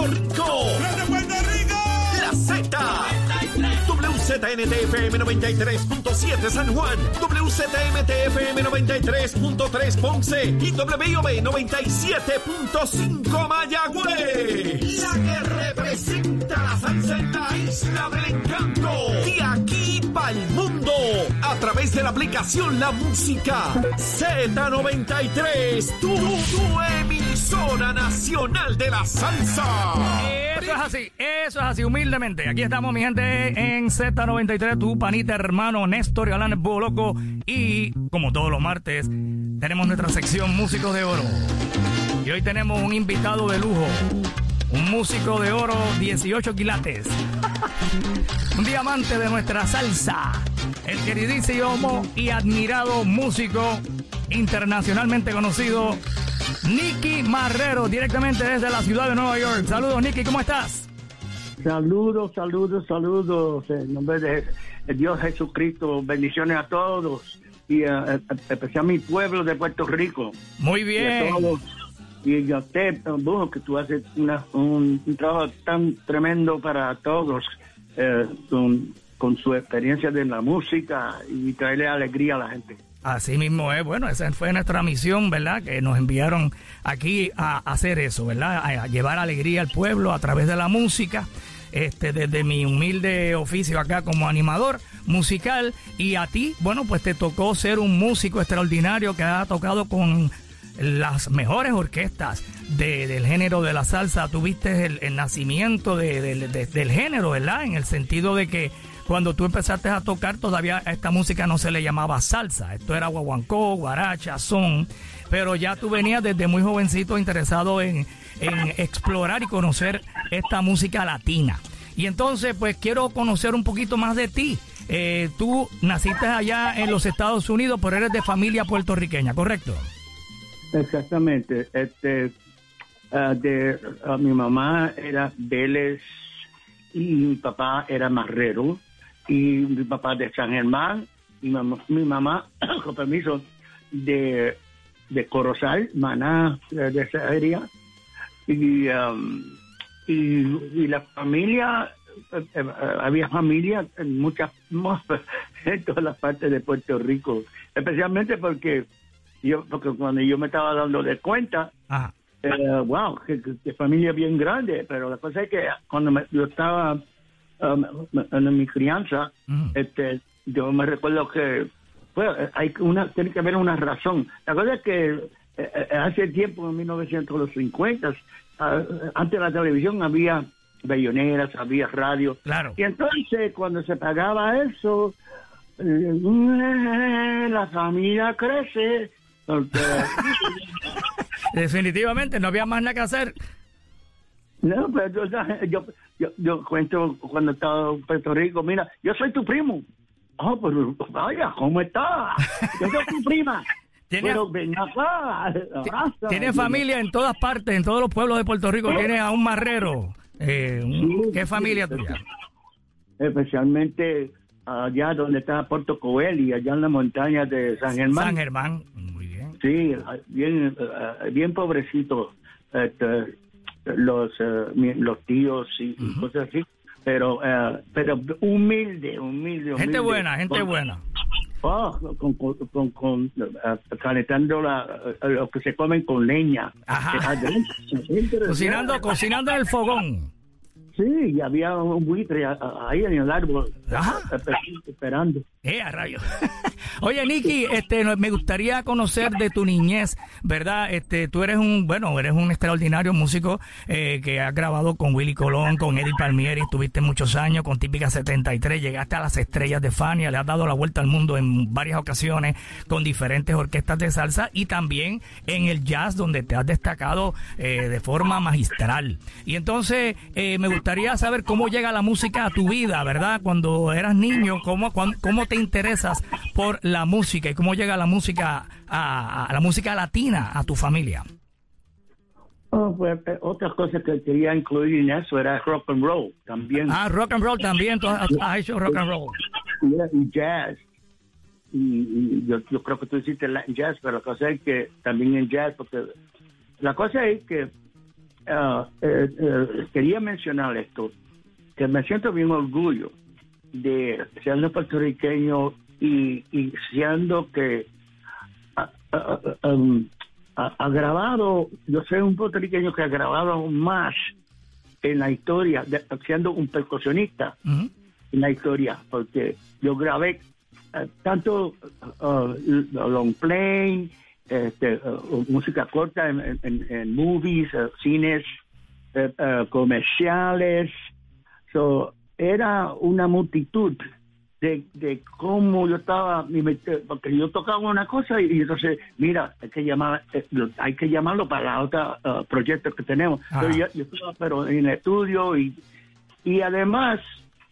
¡Desde Puerto Rico! La Z. WZNTFM 93.7 San Juan, WZMTFM 93.3 Ponce y WIOB 97.5 Mayagüez. La que representa la salsa en la isla del encanto. De aquí para el mundo. A través de la aplicación La Música Z93. Tu, tu emisora nacional de la salsa. Eso es así, eso es así, humildemente. Aquí estamos, mi gente, en Z93, tu panita hermano Néstor Galán Loco. Y como todos los martes, tenemos nuestra sección Músicos de Oro. Y hoy tenemos un invitado de lujo. Un músico de oro, 18 quilates. un diamante de nuestra salsa. El queridísimo y admirado músico internacionalmente conocido, Nicky Marrero, directamente desde la ciudad de Nueva York. Saludos, Nicky, ¿cómo estás? Saludos, saludos, saludos. En nombre de Dios Jesucristo, bendiciones a todos y uh, especial a mi pueblo de Puerto Rico. Muy bien. Y a todos. Y a usted, vos, que tú haces una, un, trabajo tan tremendo para todos eh, con, con su experiencia de la música y traerle alegría a la gente. Así mismo es, bueno, esa fue nuestra misión, ¿verdad? Que nos enviaron aquí a hacer eso, ¿verdad? A llevar alegría al pueblo a través de la música. Este, desde mi humilde oficio acá como animador musical y a ti, bueno, pues te tocó ser un músico extraordinario que ha tocado con las mejores orquestas de, del género de la salsa. Tuviste el, nacimiento de, de, del género, ¿verdad? En el sentido de que cuando tú empezaste a tocar, todavía a esta música no se le llamaba salsa. Esto era guaguancó, guaracha, son. Pero ya tú venías desde muy jovencito interesado en, en explorar y conocer esta música latina. Y entonces, pues quiero conocer un poquito más de ti. Eh, tú naciste allá en los Estados Unidos, pero eres de familia puertorriqueña, ¿correcto? Exactamente. Este, uh, de, uh, mi mamá era Vélez y mi papá era Marrero y mi papá de San Germán, mi mamá, mi mamá con permiso, de, de Corozal, Maná, de, de esa área. Y, um, y, y, la familia, eh, eh, había familia en muchas, en todas las partes de Puerto Rico, especialmente porque yo, porque cuando yo me estaba dando de cuenta, eh, wow, que, que, familia bien grande, pero la cosa es que cuando me, yo estaba um, en mi crianza, uh -huh. este, yo me recuerdo que pues, hay una, tiene que haber una razón. La cosa es que eh, hace tiempo, en 1950, uh, antes de la televisión había belloneras, había radio. Claro. Y entonces, cuando se pagaba eso, eh, la familia crece. Definitivamente, no había más nada que hacer. No, pero yo, yo, yo cuento cuando estaba en Puerto Rico, mira, yo soy tu primo. Oh, pero vaya, ¿cómo estás? Yo soy tu prima. ¿Tiene, pero ven acá. Tiene familia en todas partes, en todos los pueblos de Puerto Rico. Tiene a un marrero. Eh, un, ¿Qué familia tuya? Especialmente allá donde está Puerto Coelho, allá en la montaña de San Germán. San Germán, muy. Sí, bien, bien pobrecito. Este, los uh, los tíos y, uh -huh. cosas así pero uh, pero humilde humilde, humilde gente buena gente con, buena oh, con, con, con, calentando la, lo que se comen con leña Ajá. cocinando cocinando en el fogón Sí, y había un buitre ahí en el árbol Ajá. esperando. Eh, a. Oye, Nicky, este, me gustaría conocer de tu niñez, ¿verdad? Este, tú eres un, bueno, eres un extraordinario músico eh, que has grabado con Willy Colón, con Eddie Palmieri, estuviste muchos años con Típica 73, llegaste a las estrellas de Fania, le has dado la vuelta al mundo en varias ocasiones con diferentes orquestas de salsa y también en el jazz donde te has destacado eh, de forma magistral. Y entonces, eh, me gustaría gustaría saber cómo llega la música a tu vida, ¿verdad? Cuando eras niño, cómo, cómo te interesas por la música y cómo llega la música a, a la música latina a tu familia. Oh, pues, otras cosas que quería incluir en eso era rock and roll también. Ah, rock and roll también, tú has, has hecho rock and roll. Y jazz. Y, y yo, yo, creo que tú hiciste jazz, pero la cosa es que también en jazz, porque la cosa es que ah, eh, eh, quería mencionar esto, que me siento bien orgullo de siendo puertorriqueño y, y siendo que ha, ha- ha- um, grabado, yo soy un puertorriqueño que ha grabado aún más en la historia, de- siendo un percusionista en la historia, porque yo grabé eh, tanto uh, long play, este, uh, música corta en, en- en movies, cines, eh, comerciales. So, era una multitud de, de cómo yo estaba, y porque yo tocaba una cosa y, entonces, mira, hay que llamar, eh, hay que llamarlo para la otra eh, proyecto que tenemos. Ajá. Yo, estaba, pero en el estudio y, y además,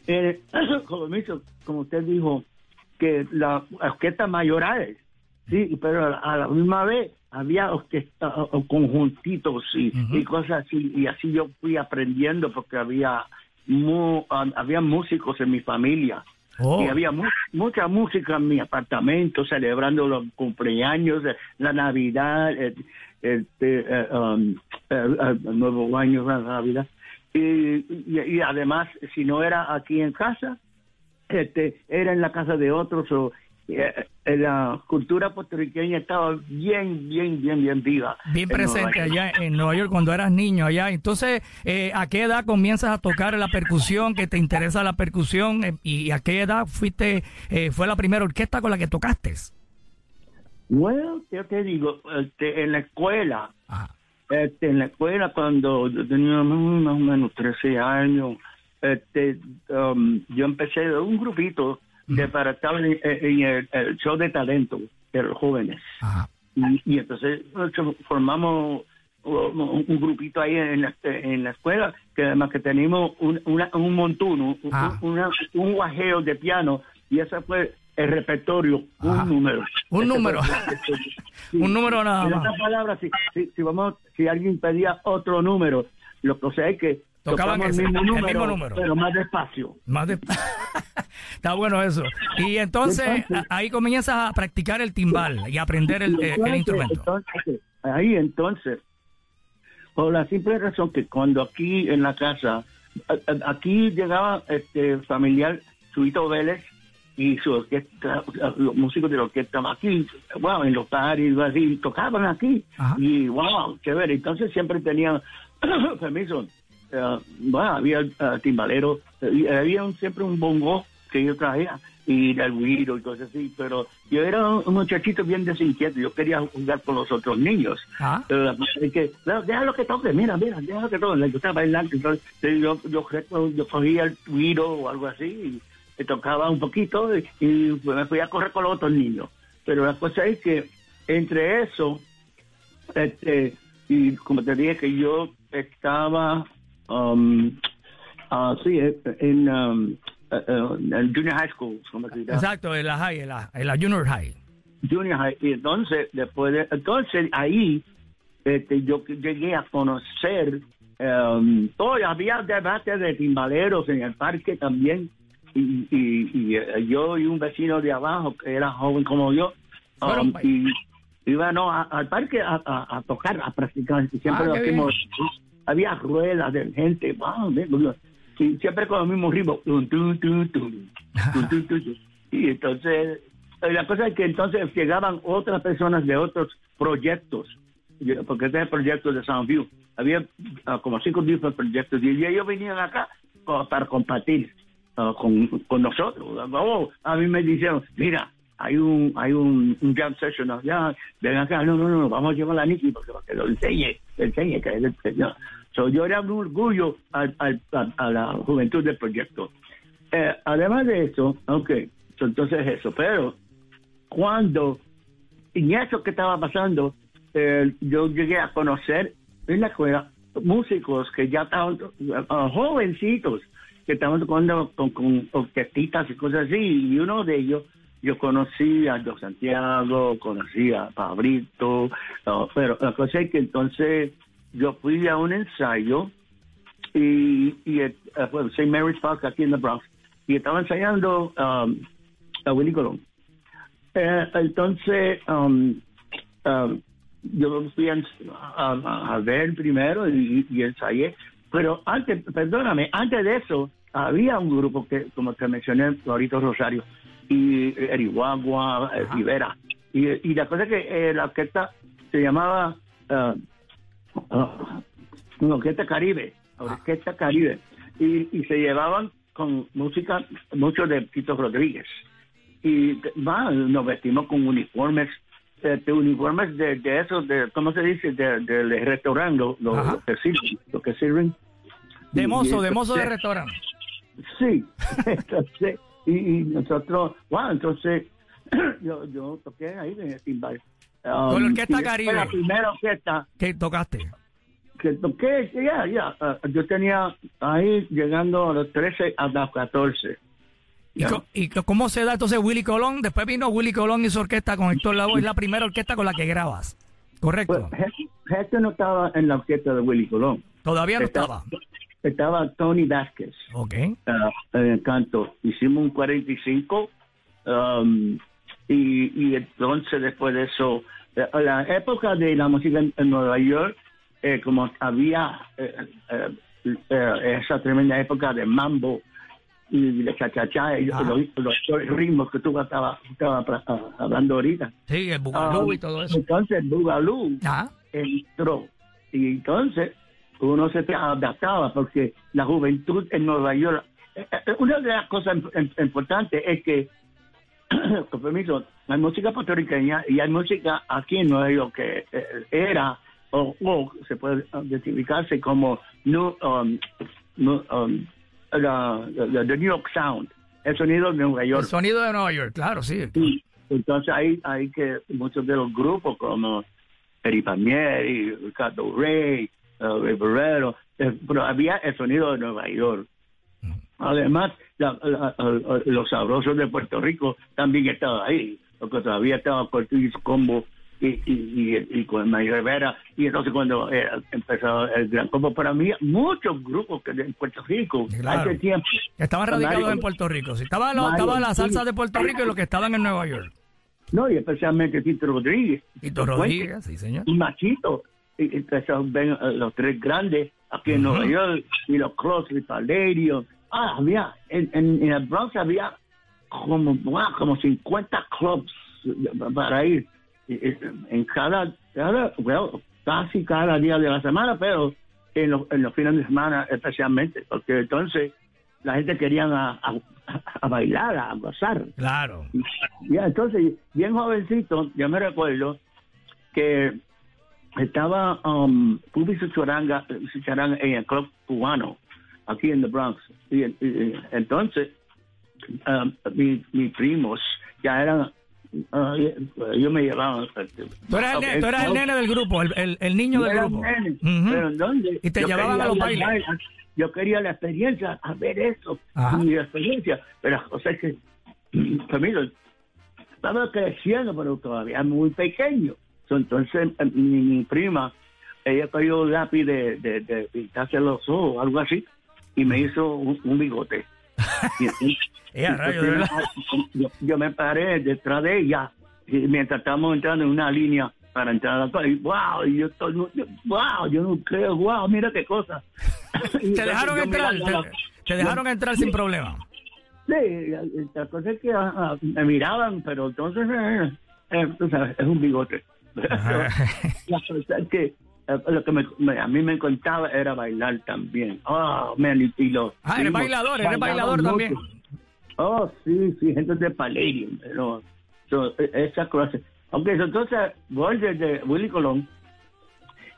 eh, como, usted dijo, que las orquestas mayorales, sí, pero a, la misma vez había orquesta, conjuntitos y, y cosas así, y así yo fui aprendiendo porque había mu- había músicos en mi familia Oh. y había mu- mucha música en mi apartamento celebrando los cumpleaños, eh, la Navidad, eh, este, eh, um, el nuevo año, la Navidad. Y, y, y además, si no era aquí en casa, este, era en la casa de otros. O, la cultura puertorriqueña estaba bien, bien, bien, bien viva. Bien presente allá en Nueva York cuando eras niño allá. Entonces, eh, ¿a qué edad comienzas a tocar la percusión? ¿Que te interesa la percusión? Eh, ¿Y a qué edad fuiste, eh, fue la primera orquesta con la que tocaste? Bueno, yo te digo, este, en la escuela, Ajá. este, en la escuela cuando yo tenía más más o menos 13 años, este, um, yo empecé de un grupito de para estar en, en el, el show de talento de los jóvenes. Ajá. Y, y entonces formamos un, grupito ahí en la, en la escuela, que además que tenemos un, una- un montón, un, Ah. una- un guajeo de piano, y ese fue el repertorio, un número. Un número. sí. Un número nada En más. otras palabras, si, si, si vamos, si alguien pedía otro número, lo que sea es que Tocaban ese, el, mismo el número, mismo número. pero más despacio. Más de... Está bueno eso. Y entonces, ahí comienzas a practicar el timbal y a aprender el, eh, el instrumento. entonces, ahí entonces, por la simple razón que cuando aquí en la casa, aquí llegaba este familiar Suito Vélez y su orquesta, los músicos de la orquesta aquí, wow, en los paris, así, tocaban aquí. Ajá. Y wow, chévere. Entonces siempre tenían permiso. Eh, bueno, había eh, timbalero, eh, había un- siempre un bongo que yo traía y el guiro y cosas así, pero yo era un muchachito bien desinquieto, yo quería jugar con los otros niños. Ah. Es que, no, déjalo que toque, mira, mira, déjalo que toque, le gustaba bailar, entonces eh, yo, yo, cogía el guiro o algo así y, y tocaba un poquito y, y, pues, me fui a correr con los otros niños. Pero la cosa es que entre eso, este, y como te dije que yo estaba um, ah, sí, eh, en, um, eh, en junior high school. Exacto, en la high, en la, en la junior high. junior high y entonces después de, entonces ahí este, yo llegué a conocer um, todo había debate de timbaleros en el parque también y, y, y, eh, yo y un vecino de abajo que era joven como yo um, y iba no, al parque a, a- a tocar a practicar siempre Ah, lo hacíamos había ruedas de gente siempre con el mismo ritmo Tum, tum, tum, tum, tum, tum, tum, tum. y entonces eh, la cosa es que entonces llegaban otras personas de otros proyectos porque este es el proyecto de Soundview había ah, como cinco diferentes proyectos y ellos venían acá para compartir ah, con, con nosotros Oh, a mí me dijeron mira hay un hay un, un jam session allá ven acá no no no vamos a llevar a Nicky porque para que lo enseñe enseñe que es el señor. So, yo era un orgullo al- al- a, la juventud del proyecto. Eh, además de eso ok so, entonces eso pero cuando en eso que estaba pasando, yo llegué a conocer en la escuela músicos que ya estaban uh, jovencitos que estaban tocando con, con orquestitas y cosas así, y uno de ellos yo conocí a Dos Santiago, conocí a Pablito, uh, pero la cosa es que entonces yo fui a un ensayo y, y eh, fue St. Mary's Park aquí en the Bronx y estaba ensayando um, a Willy Colón. Eh, entonces, um, um, yo fui a, a- ver primero y, y ensayé. Pero antes, perdóname, antes de eso, había un grupo que, como te mencioné, ahorita Rosario, y Eriguagua, eh, Rivera. Y, y la cosa es que eh, la orquesta se llamaba ah, ah, una Orquesta Caribe, Orquesta Caribe. Y, y se llevaban con música mucho de Tito Rodríguez. Y va, nos vestimos con uniformes, este, uniformes de, de esos, de, ¿cómo se dice? De- Del restaurante, lo, lo- que sirven. Lo que sirven. De mozo, y de mozo de restaurante. Sí, entonces, y, y nosotros, wow, entonces, yo, yo toqué ahí en el timbal. Um, Con la Orquesta fue Caribe. La primera orquesta ¿Qué tocaste? que toqué, ya, ya, ah, yo tenía ahí llegando a los 13 a los 14. ¿Y, cómo se da entonces Willy Colón? Después vino Willy Colón y su orquesta con Héctor Lavoe. Es la primera orquesta con la que grabas. Pues, ¿Correcto? este no estaba en la orquesta de Willy Colón. Todavía no estaba. Estaba Tony Vázquez. Ok. ah, en el canto. Hicimos un 45 um, y, y entonces después de eso, eh, la época de la música en, en Nueva York, eh, como había eh, esa tremenda época de mambo y de cha-cha-cha, y Ah. los, los ritmos que tú estabas estaba, hablando ahorita. Sí, el bugalú Ah, y todo eso. Entonces el Bugalú entró. Y entonces uno se adaptaba porque la juventud en Nueva York, eh, eh, una de las cosas im- im- importantes es que, con permiso, hay música puertorriqueña y hay música aquí en Nueva York que eh, era o, o se puede identificarse como New, um, New, um, la- la- the New York Sound, el sonido de Nueva El York. sonido de Nueva York, claro, sí. Entonces hay, hay que muchos de los grupos como Eri Palmieri, Ricardo Rey, uh, Ray Barrero, eh, pero había el sonido de Nueva York. Además, la- la- la- los sabrosos de Puerto Rico también estaban ahí, porque todavía estaba Cortés combo y, y, y, y con May Rivera. Y entonces cuando eh, empezó el gran combo, para mí, muchos grupos que en Puerto Rico, Claro. hace tiempo, Estaban radicados Mario- en Puerto Rico. Mario, estaban las sí. salsas de Puerto Rico y los que estaban en Nueva York. no, y especialmente Tito Rodríguez. Tito Rodríguez, sí, señor. y Machito. Y, y ven eh, los tres grandes aquí en Nueva York y los Crosby, Valerio. Ah, había, en, en, en el Bronx había como, wow, como 50 clubs para ir. Y- y- En cada, cada well, casi cada día de la semana, pero en los, en los fines de semana especialmente, porque entonces la gente quería a, a- a bailar, a gozar. Claro. Ya, entonces, bien jovencito, yo me recuerdo que estaba um, Pupi Sucharanga, Sucharanga en el club cubano, aquí en the Bronx. Y, y- y entonces, um, mi- mis primos ya eran, uh, yo me llevaba. Tú eras el, ne- tú eras el nene del grupo, el, el- el niño del grupo. nene, pero ¿en dónde? Y te Yo llevaban a los bailes. baile, Yo quería la experiencia, a ver eso, Ajá. mi experiencia. Pero, o sea, que, permiso, estaba creciendo, pero todavía muy pequeño. Entonces, eh, mi, mi prima, ella cogió un lápiz de, de, de pintarse los ojos, algo así, y me hizo un, un bigote. Y Eh, verdad. yo, yo me paré detrás de ella y mientras estábamos entrando en una línea para entrar a la y wow, y yo estoy, wow, yo no creo, wow, mira qué cosa. Y Te dejaron entrar, te, la- te dejaron entrar sin problema. Sí, la cosa es que ah, me miraban, pero entonces, eh, eh, tú sabes, es un bigote. La es que eh, lo que me- me- a mí me encantaba era bailar también. Oh, man, y, y los Ah, eres bailador, eres bailador también. Oh, sí, sí, gente de Palladium. Pero, so, e- esa clase. Ok, so, entonces voy desde Willy Colón,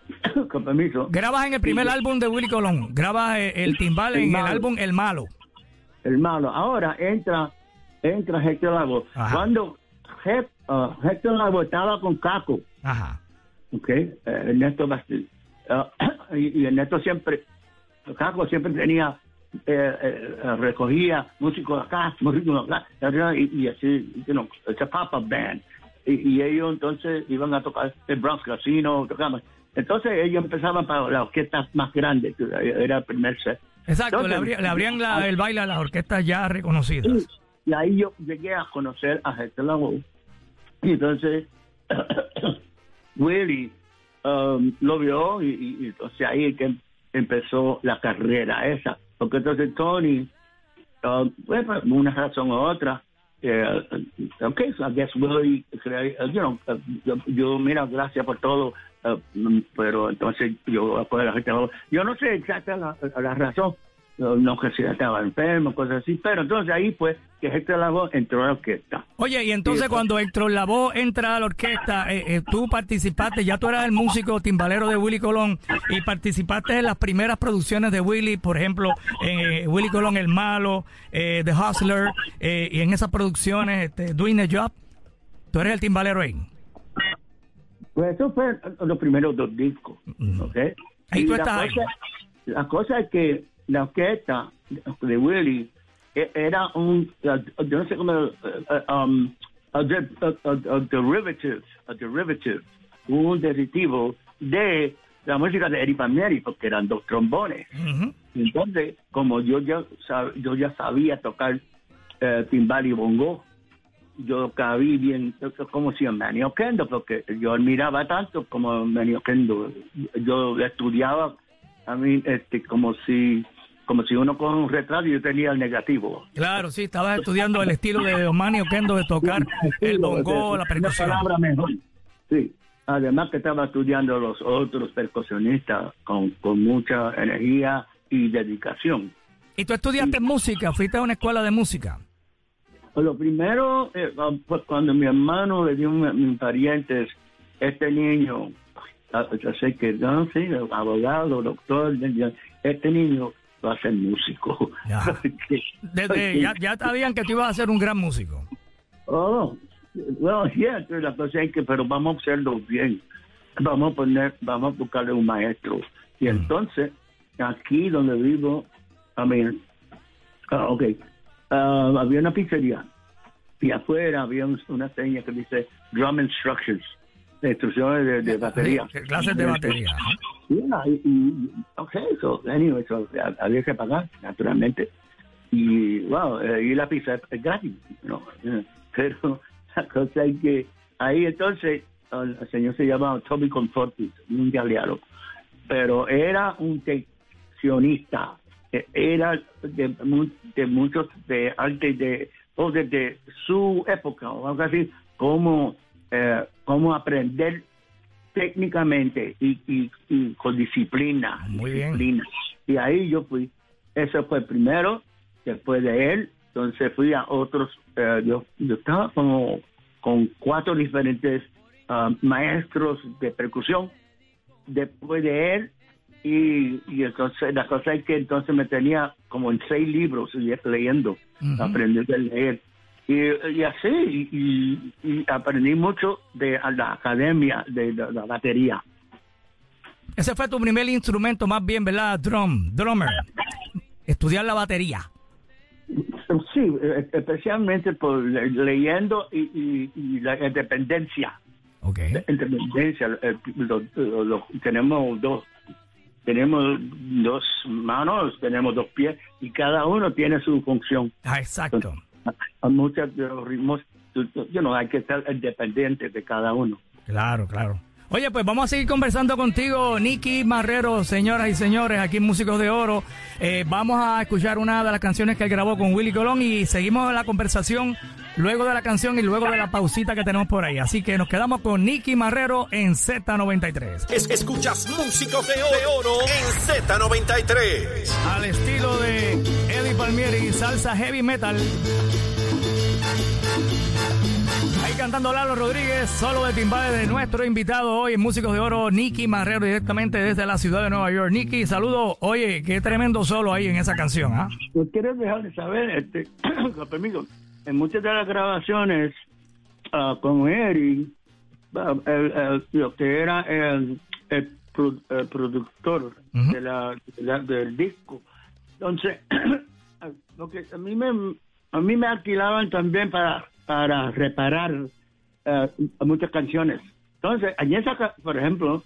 con permiso, Grabas en el primer álbum de Willy Colón. Grabas eh, el timbal El en el álbum El Malo. el malo. Ahora entra entra Héctor Lago. Ajá. Cuando ah, Héctor Lago estaba con Caco, Ajá. ¿ok? Eh, Ernesto Bastil. Ah, y, y Ernesto siempre, Caco siempre tenía, eh, eh, recogía músicos acá, músicos acá, y, y así, you know, it's a pop-up band. Y, y ellos entonces iban a tocar el Bronx Casino, tocaban. Entonces ellos empezaban para las orquestas más grandes, que era el primer set. Exacto, Entonces, le, abrí- le abrían la- el baile a las orquestas ya reconocidas. Y ahí yo llegué a conocer a Héctor Lavoe. Y entonces Willie um, lo vio y, y, y entonces ahí que empezó la carrera esa. Porque entonces Tony, uh, por una razón u otra, eh, okay, so I guess Willie, uh, you know, uh, yo, yo, mira, gracias por todo, uh, pero entonces yo, pues, la gente, yo no sé exactamente la, la razón, no que si estaba enfermo, cosas así, pero entonces ahí pues que Héctor Lavoe entró a la orquesta. Oye, y entonces Sí, cuando Héctor Lavoe entra a la orquesta, eh, eh, tú participaste, ya tú eras el músico timbalero de Willy Colón y participaste en las primeras producciones de Willy, por ejemplo, eh, Willy Colón El Malo, eh, The Hustler, eh, y en esas producciones, este, Doing the Job, tú eres el timbalero ahí. Pues eso fue los primeros dos discos, ¿ok? Ahí Y tú estás ahí. la cosa es que la orquesta de Willie e- era un, uh, yo no sé cómo, uh, uh, um, a, de- a- a- a derivative, a derivative, un derivativo de la música de Eddie Palmieri, porque eran dos trombones. Entonces, como yo ya, sab- yo ya sabía tocar eh, timbal y bongo, yo cabí bien, como si en Manny Oquendo, porque yo admiraba tanto como Manny Oquendo. Yo estudiaba a mí este, como si como si uno con un retrato y yo tenía el negativo. Claro, sí, estabas estudiando el estilo de Omani Oquendo de tocar el bongo, la Una percusión. palabra mejor. Sí. Además que estaba estudiando los otros percusionistas con, con mucha energía y dedicación. Y tú estudiaste música, fuiste a una escuela de música. Pues Lo primero, eh, pues cuando mi hermano le dio a mis parientes, este niño, ah, yo sé que, no abogado, doctor, este niño va a ser músico. Ya. Porque- Desde, ya, ya sabían que tú ibas a ser un gran músico. Oh, bueno, yeah, la cosa es que, pero vamos a hacerlo bien. Vamos a poner, vamos a buscarle un maestro. Y entonces, aquí donde vivo, a mí, ah, ok, ah, había una pizzería. Y afuera había un- una seña que dice drum instructions, de instrucciones de, de batería. Sí, clases de batería. Yeah, y, y, ok, so, anyway, so, había que pagar, naturalmente. Y, wow, eh, y la pizza es gratis, ¿no? Pero la cosa es que ahí entonces el, señor se llamaba Toby Confortis, un italiano, pero era un seccionista, eh, era de, de muchos de arte de, o desde su época, o algo así, cómo, eh, cómo aprender técnicamente y, y, y con disciplina. Muy bien. disciplina. Y ahí yo fui. Eso fue primero, después de él, entonces fui a otros, eh, yo, yo estaba como con cuatro diferentes ah, maestros de percusión después de él y, y entonces la cosa es que entonces me tenía como en seis libros le- leyendo, Ujú. aprendiendo a leer. Y, y así, y, aprendí mucho de la academia de la, la batería. Ese fue tu primer instrumento, más bien, ¿verdad? Drum, drummer. Estudiar la batería. Sí, eh, especialmente por le- leyendo y, y- y la independencia. Ok. Independencia. lo- lo- lo- tenemos dos tenemos dos manos, tenemos dos pies y cada uno tiene su función. Ah, exacto. A muchos de los ritmos, you know, hay que ser independiente de cada uno. Claro, claro. Oye, pues vamos a seguir conversando contigo, Nicky Marrero, señoras y señores, aquí en Músicos de Oro. Eh, vamos a escuchar una de las canciones que él grabó con Willy Colón y seguimos la conversación luego de la canción y luego de la pausita que tenemos por ahí. Así que nos quedamos con Nicky Marrero en Z93. Es- escuchas músicos de oro en Z93. Al estilo de Eddie Palmieri, salsa heavy metal. Ahí cantando Lalo Rodríguez, solo de timbales de nuestro invitado hoy en Músicos de Oro, Nicky Marrero, directamente desde la ciudad de Nueva York. Nicky, saludo. Oye, qué tremendo solo ahí en esa canción, ¿ah? Yo quiero dejar de saber, este, permiso, en muchas de las grabaciones ah, con Eric, el- el- lo que era el, el pro- el productor Ujú. de la, de la- del disco. Entonces, lo que a mí me a mí me alquilaban también para para reparar eh, muchas canciones. Entonces, en esa, por ejemplo,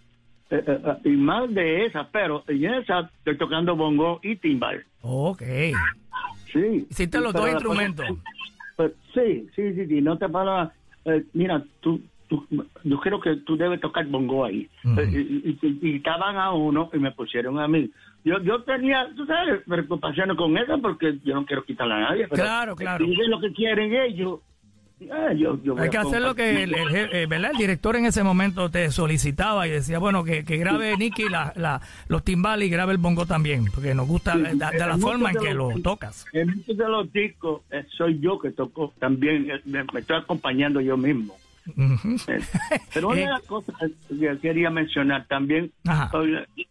eh, eh, y más de esa, pero en esa estoy tocando bongo y timbal. Ok. Sí. Hiciste los dos instrumentos. cosa- pues, sí, sí, sí, sí, no te para. mira, tú, tú- yo creo que tú debes tocar bongo ahí. Y, y- y quitaban a uno y me pusieron a mí. Yo yo tenía, tú sabes, preocupaciones con eso porque yo no quiero quitarle a nadie. Pero Claro, claro. Es lo que quieren ellos, ah, yo, yo voy Hay que hacer lo que el, el eh, ¿verdad? el director en ese momento te solicitaba y decía, bueno, que, que grabe Nicky la, la, los timbales y grabe el bongo también, porque nos gusta Sí, de, la forma en que lo tocas. En muchos de los discos eh, soy yo que toco también, eh, me, me estoy acompañando yo mismo. Eh, Pero una de las cosas que quería mencionar también, Ajá.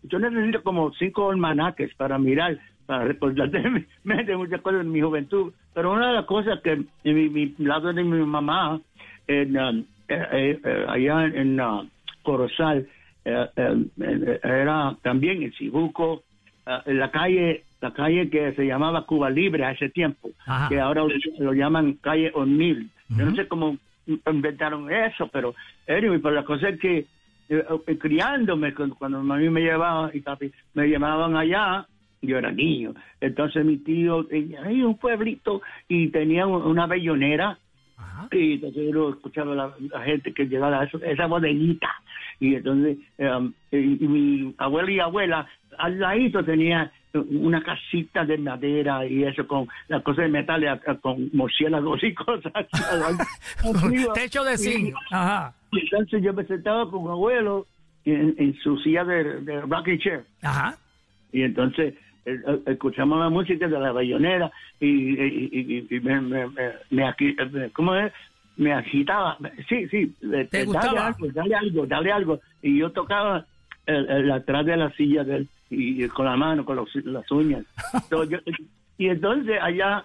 yo necesito como cinco almanaques para mirar, para recordar de, muchas cosas de mi juventud. Pero una de las cosas que en mi, mi lado de mi mamá, en, um, eh, eh, eh, allá en uh, Corozal, eh, eh, era también en Cibuco, eh, en la calle la calle que se llamaba Cuba Libre a ese tiempo, Ajá. que ahora lo, llaman calle O'Neill. Yo no sé cómo inventaron eso, pero anyway, pero la cosa es que eh, eh, criándome, cuando, cuando a mí me llevaban y papi me llevaban allá, yo era niño. Entonces mi tío ahí un pueblito y tenía un- una bellonera Ajá. y entonces yo escuchaba la, la gente que llegaba a eso- esa bodeguita. Y entonces y, y mi abuelo y abuela al ladito tenía una casita de madera y eso con las cosas de metal con murciélagos y cosas. Techo de zinc. Ajá. Y entonces yo me sentaba con mi abuelo en, en su silla de, de rocking chair. Ajá. Y entonces escuchamos la música de la bayonera y, y, y- y me, me, me, me eh, ¿cómo es? Me agitaba. Sí, sí. eh, ¿Te eh? Dale algo, dale algo, dale algo. Y yo tocaba el, el atrás de la silla de él y, con la mano, con los- las uñas. So, yo- y entonces allá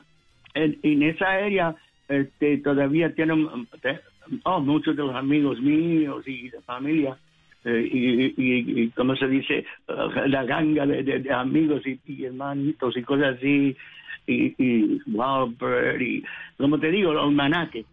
en, en esa área este, todavía tienen eh, oh, muchos de los amigos míos y de familia eh, y, y, y, como se dice eh, la ganga de, de- amigos y, y hermanitos y cosas así y, y Walbert y como te digo los manaques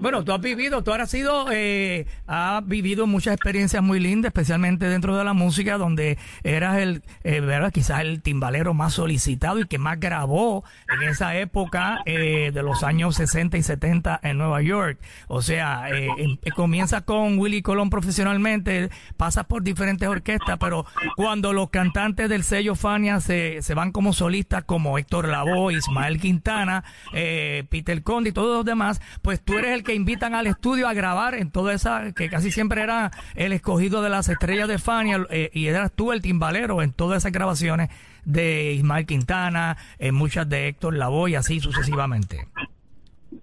Bueno, tú has vivido, tú has sido, eh, has vivido muchas experiencias muy lindas, especialmente dentro de la música, donde eras el, eh, ¿verdad? Quizás el timbalero más solicitado y que más grabó en esa época eh, de los años 60 y 70 en Nueva York. O sea, eh, em- eh, comienza con Willy Colón profesionalmente, pasas por diferentes orquestas, pero cuando los cantantes del sello Fania se, se van como solistas, como Héctor Lavoe, Ismael Quintana, eh, Peter Conde y todos los demás, pues tú eres el que invitan al estudio a grabar en toda esa, que casi siempre era el escogido de las estrellas de Fania, eh, y eras tú el timbalero en todas esas grabaciones de Ismael Quintana, en muchas de Héctor Lavoe y así sucesivamente.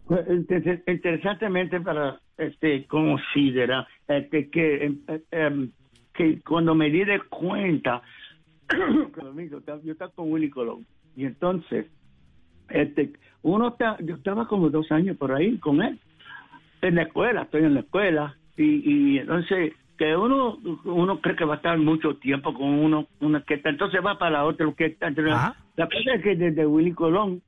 Pues, inter- interesantemente para este considerar este, que em, eh, em, que cuando me di de cuenta yo estaba con Willy Colón y entonces este uno está yo estaba como dos años por ahí con él en la escuela estoy en la escuela y, y entonces que uno uno cree que va a estar mucho tiempo con uno una que entonces va para la otra que Ajá. la cosa es que desde Willy Colón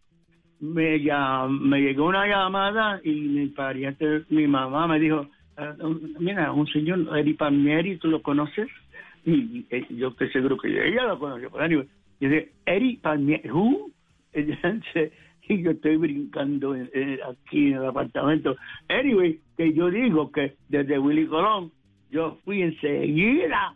me, ya, me llegó una llamada y mi pariente, mi mamá me dijo, "Ah, mira, un señor, Eri Palmieri, ¿tú lo conoces? Y, y, yo estoy seguro que ella lo conoce. Pero anyway, yo dije, Eri Palmieri, ¿who? Entonces, y yo estoy brincando en- en- aquí en el apartamento. Anyway, que yo digo que desde Willy Colón, yo fui enseguida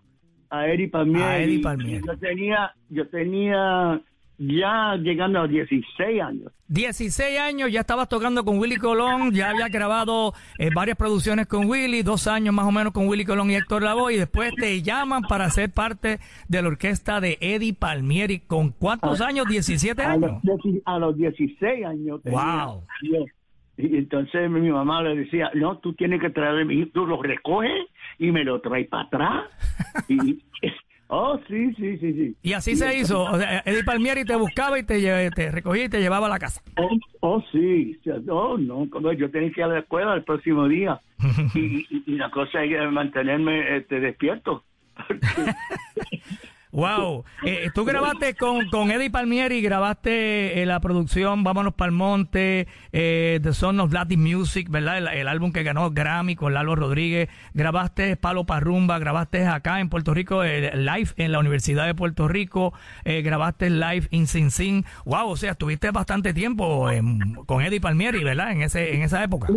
a Eri Palmieri. A Palmieri. Yo tenía, yo tenía ya llegando a 16 años. 16 años, ya estabas tocando con Willy Colón, ya había grabado eh, varias producciones con Willy, dos años más o menos con Willy Colón y Héctor Lavoe, y después te llaman para ser parte de la orquesta de Eddie Palmieri. ¿Con cuántos años? 17 A años. los, a los 16 años. tenía Wow. yo. Y entonces mi mamá le decía, no, tú tienes que traer mi hijo, tú lo recoges y me lo traes para atrás. y, oh, sí, sí, sí, sí. Y así se hizo. O sea, Eddie Palmieri te buscaba y te, te recogía y te llevaba a la casa. Oh, oh, sí. Oh, no, como yo tenía que ir a la escuela el próximo día. y, y- y la cosa es mantenerme este, despierto. Wow. Eh, tú grabaste con, con Eddie Palmieri, grabaste eh, la producción Vámonos Pa'l Monte, eh, The Son of Latin Music, ¿verdad? El, el álbum que ganó Grammy con Lalo Rodríguez. Grabaste Palo Parrumba, grabaste acá en Puerto Rico, eh, live en la Universidad de Puerto Rico, eh, grabaste live in Sin Sin. Wow, o sea, estuviste bastante tiempo en- con Eddie Palmieri, ¿verdad? En ese en esa época.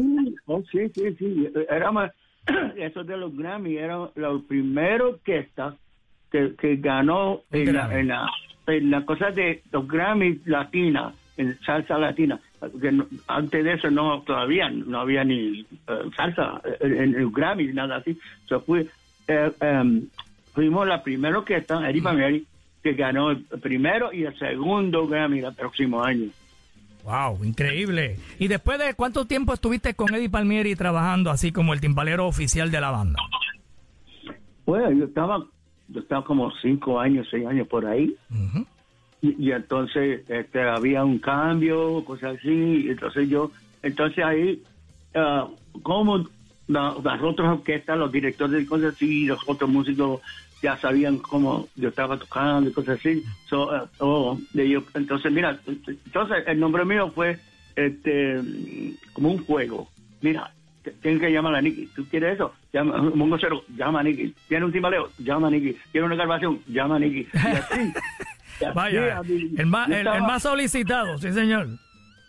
Oh, sí, sí, sí. Era más, eso de los Grammy era la primera orquesta que, que ganó en la, en, la, en la cosa de los Grammy latina, en salsa latina. Que no- antes de eso no todavía no había ni eh, salsa eh, en el Grammy, nada así. So fue, eh, em, fuimos la primera orquesta, Eddie Palmieri, que ganó el primero y el segundo Grammy el próximo año. Wow, increíble. ¿Y después de cuánto tiempo estuviste con Eddie Palmieri trabajando así como el timbalero oficial de la banda? Bueno, yo estaba, yo estaba como cinco años, seis años por ahí. Y, y entonces este, había un cambio, cosas así, y entonces yo, entonces ahí, ah, como la- las otras orquestas, los directores y cosas así, los otros músicos ya sabían cómo yo estaba tocando y cosas así, so, ah, oh, de yo- entonces mira, entonces el nombre mío fue este como un juego, mira, tienen que llamar a Nicky. ¿Tú quieres eso? Llama, un llama a Nicky. ¿Tienes un timbaleo? Llama a Nicky. ¿Tienes una grabación? Llama a Nicky. Y así. y así, Vaya, mean, el más, el solicitado, sí señor.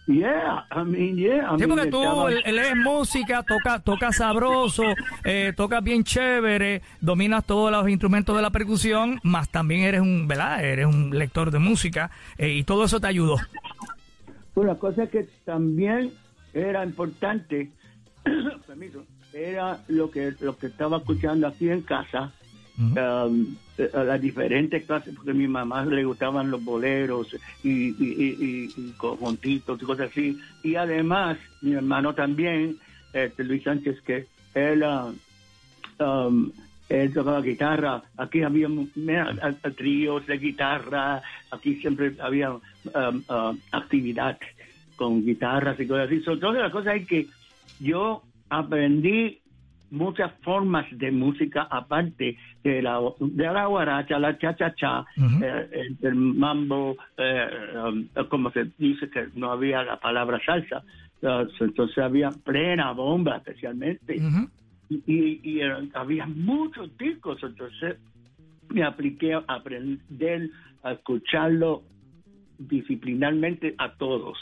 Yeah, I mean, yeah. I Sí, mean, porque tú estaba- él, él es música, toca, toca sabroso, eh, toca bien chévere, dominas todos los instrumentos de la percusión, más también eres un, ¿verdad? Eres un lector de música eh, y todo eso te ayudó. Pues la cosa que también era importante, permiso, era lo que lo que estaba escuchando aquí en casa, um, eh, a las diferentes clases, porque a mi mamá le gustaban los boleros y, y, y, y- y conjuntitos y cosas así. Y además, mi hermano también, este, Luis Sánchez, que él, ah, um, él tocaba guitarra. Aquí había tríos de guitarra, aquí siempre había um, ah, actividad con guitarras y cosas así. So, Entonces, la cosa es que yo aprendí muchas formas de música aparte de la, de la guaracha, la cha-cha-cha, eh, el, el mambo, eh, um, como se dice que no había la palabra salsa, uh, entonces había plena bomba especialmente. Y, y- y, eh, había muchos discos, entonces me apliqué a aprender a escucharlo disciplinarmente a todos.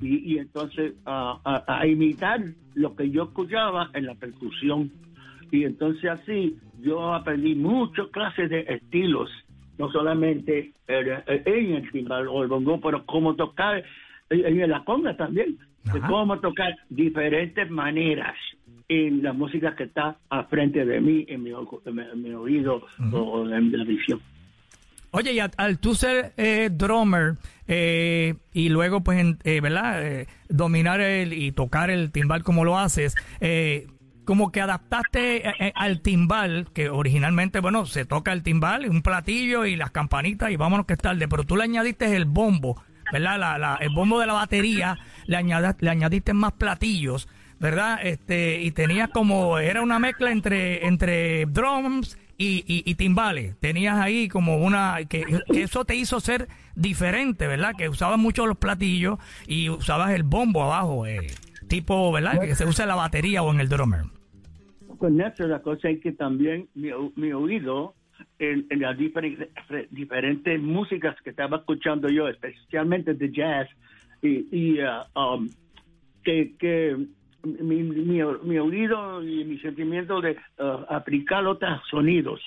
Y, y entonces a, a- a imitar lo que yo escuchaba en la percusión. Y entonces así yo aprendí muchas clases de estilos. No solamente el- el- en el timbal o el bongo pero cómo tocar en en la conga también. De cómo tocar diferentes maneras en la música que está al frente de mí en mi, ojo- en mi- en mi oído o en la visión Oye, y al, tú ser eh, drummer eh, y luego, pues, eh, ¿verdad? Eh, dominar el y tocar el timbal como lo haces, eh, como que adaptaste eh, al timbal, que originalmente, bueno, se toca el timbal, un platillo y las campanitas y vámonos que es tarde, pero tú le añadiste el bombo, ¿verdad? La, la- el bombo de la batería, le, añada- le añadiste más platillos. ¿verdad? Este, y tenías como, era una mezcla entre, entre drums y, y, y timbales. Tenías ahí como una, que, eso te hizo ser diferente, ¿verdad? Que usabas mucho los platillos y usabas el bombo abajo, eh, tipo, ¿verdad? Que se usa en la batería o en el drummer. Con eso la cosa es que también mi, mi oído en, en las diferentes, diferentes músicas que estaba escuchando yo, especialmente de jazz, y, y uh, um, que, que mi, mi, mi oído y mi sentimiento de uh, aplicar otros sonidos.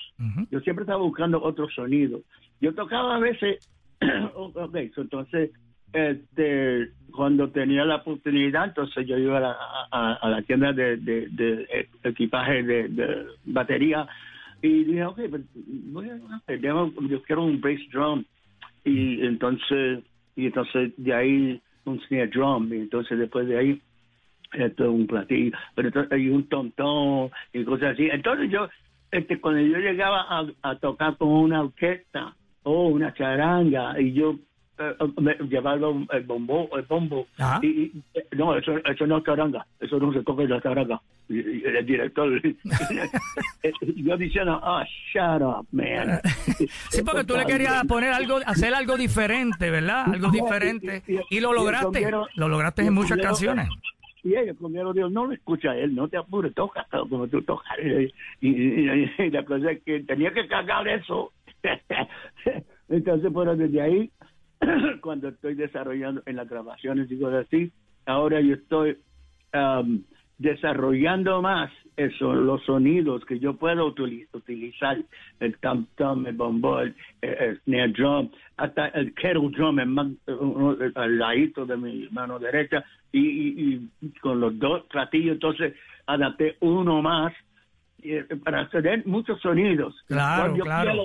Yo siempre estaba buscando otros sonidos. Yo tocaba a veces, ok, so entonces, este, cuando tenía la oportunidad, entonces yo iba a la, a, a la tienda de, de, de equipaje de, de batería y dije, ok, pues, voy a, yo quiero un bass drum. Y entonces, y entonces de ahí un snare drum, y entonces después de ahí esto es un platillo, pero entonces hay un tontón y cosas así. Entonces yo, este, cuando yo llegaba a, a tocar con una orquesta o una charanga y yo eh, me llevaba un- el bombo, el bombo, Ajá. y, y- eh, no, eso, eso no es charanga, eso no se toca en la charanga. Y, y el director, yo diciendo, oh, shut up, man. Sí, porque tú le querías poner algo, hacer algo diferente, ¿verdad? Algo diferente. Y lo lograste. Lo lograste en muchas canciones. Y ellos, primero Dios, no lo escucha él, no te apures, toca como tú tocas. Y, la cosa es que tenía que cargar eso. Entonces, bueno, desde ahí, cuando estoy desarrollando en las grabaciones y cosas así, ahora yo estoy um, desarrollando más eso, los sonidos que yo puedo utilizar, el tam tam, el bombo, el, snare drum, hasta el kettle drum, el al ladito de mi mano derecha, y, con los dos platillos, entonces adapté uno más eh, para hacer muchos sonidos. Claro, claro.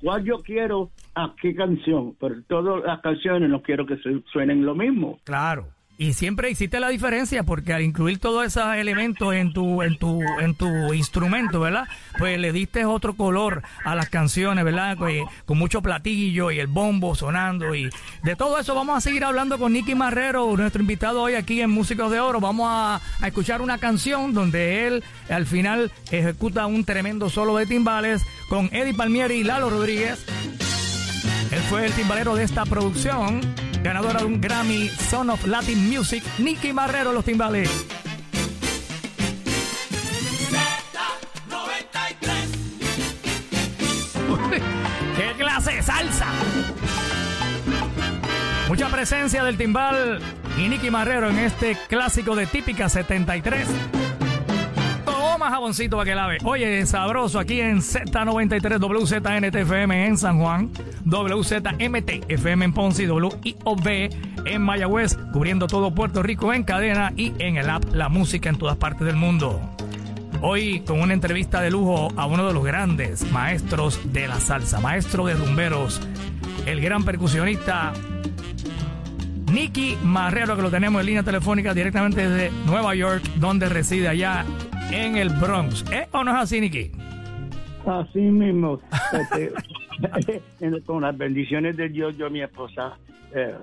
Quiero, yo quiero a qué canción, pero todas las canciones no quiero que suenen lo mismo. Claro. Y siempre hiciste la diferencia porque al incluir todos esos elementos en tu, en tu, en tu instrumento, ¿verdad? Pues le diste otro color a las canciones, ¿verdad? Pues, con mucho platillo y el bombo sonando y de todo eso vamos a seguir hablando con Nicky Marrero, nuestro invitado hoy aquí en Músicos de Oro. Vamos a, a escuchar una canción donde él al final ejecuta un tremendo solo de timbales con Eddie Palmieri y Lalo Rodríguez. Él fue el timbalero de esta producción ganadora de un Grammy Son of Latin Music, Nicky Marrero, los timbales. ¡Qué clase de salsa! Mucha presencia del timbal y Nicky Marrero en este clásico de típica 73 jaboncito para que lave. Oye, sabroso aquí en Z93 WZNTFM en San Juan, WZMT-FM en Ponce y WIOB en Mayagüez, cubriendo todo Puerto Rico en cadena y en el app La Música en todas partes del mundo. Hoy con una entrevista de lujo a uno de los grandes maestros de la salsa, maestro de rumberos, el gran percusionista Nicky Marrero, que lo tenemos en línea telefónica directamente desde Nueva York, donde reside allá en el Bronx. ¿Eh o no es así, Nicky? Así mismo. Este, con las bendiciones de Dios, yo, mi esposa eh,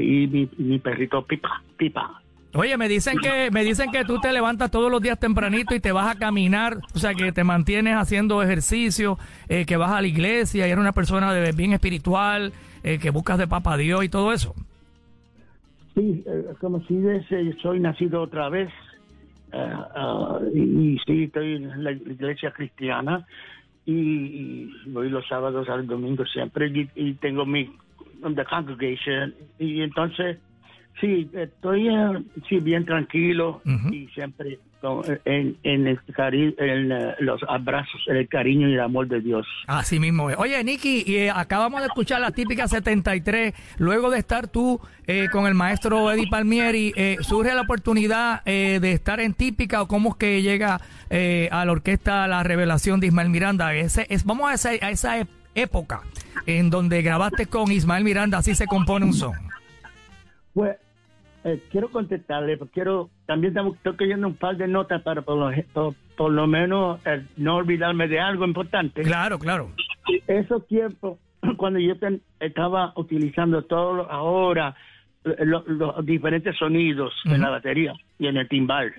y mi, perrito Pipa. Pipa. Oye, me dicen que me dicen que tú te levantas todos los días tempranito y te vas a caminar, o sea, que te mantienes haciendo ejercicio, eh, que vas a la iglesia y eres una persona de bien espiritual, eh, que buscas de Papa Dios y todo eso. Sí, como si soy nacido otra vez, Uh, y, sí, estoy en la iglesia cristiana y, voy los sábados al domingo siempre y, tengo mi the congregation. Y entonces sí estoy uh, sí bien tranquilo y siempre en, en, el en eh, los abrazos, el cariño y el amor de Dios. Así mismo Oye, Nicky, y, eh, acabamos de escuchar la típica 73. Luego de estar tú eh, con el maestro Eddie Palmieri, ¿surge la oportunidad de estar en típica o cómo es que llega a la orquesta la revelación de Ismael Miranda? Ese, es, vamos a esa, a esa época en donde grabaste con Ismael Miranda, así se compone un son. Pues eh, quiero contestarle, quiero también estoy cogiendo un par de notas para por lo, por, lo menos eh, no olvidarme de algo importante. Claro, claro. Esos tiempos, cuando yo estaba utilizando todo ahora, eh, los diferentes sonidos en la batería y en el timbal.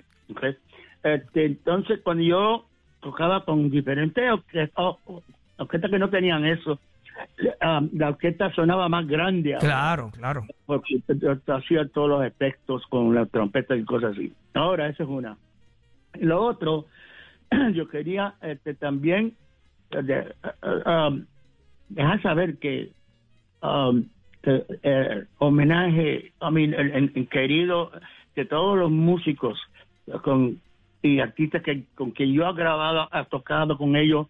Este, entonces, cuando yo tocaba con diferentes orquestas que no tenían eso, Um, la orquesta sonaba más grande. Claro, claro. Porque hacía todos los efectos con la trompeta y cosas así. Ahora, eso es una. lo otro, yo quería este, también eh, um, dejar saber que um, eh, homenaje, a mí el, querido de todos los músicos con y artistas que con que yo he grabado, he tocado con ellos,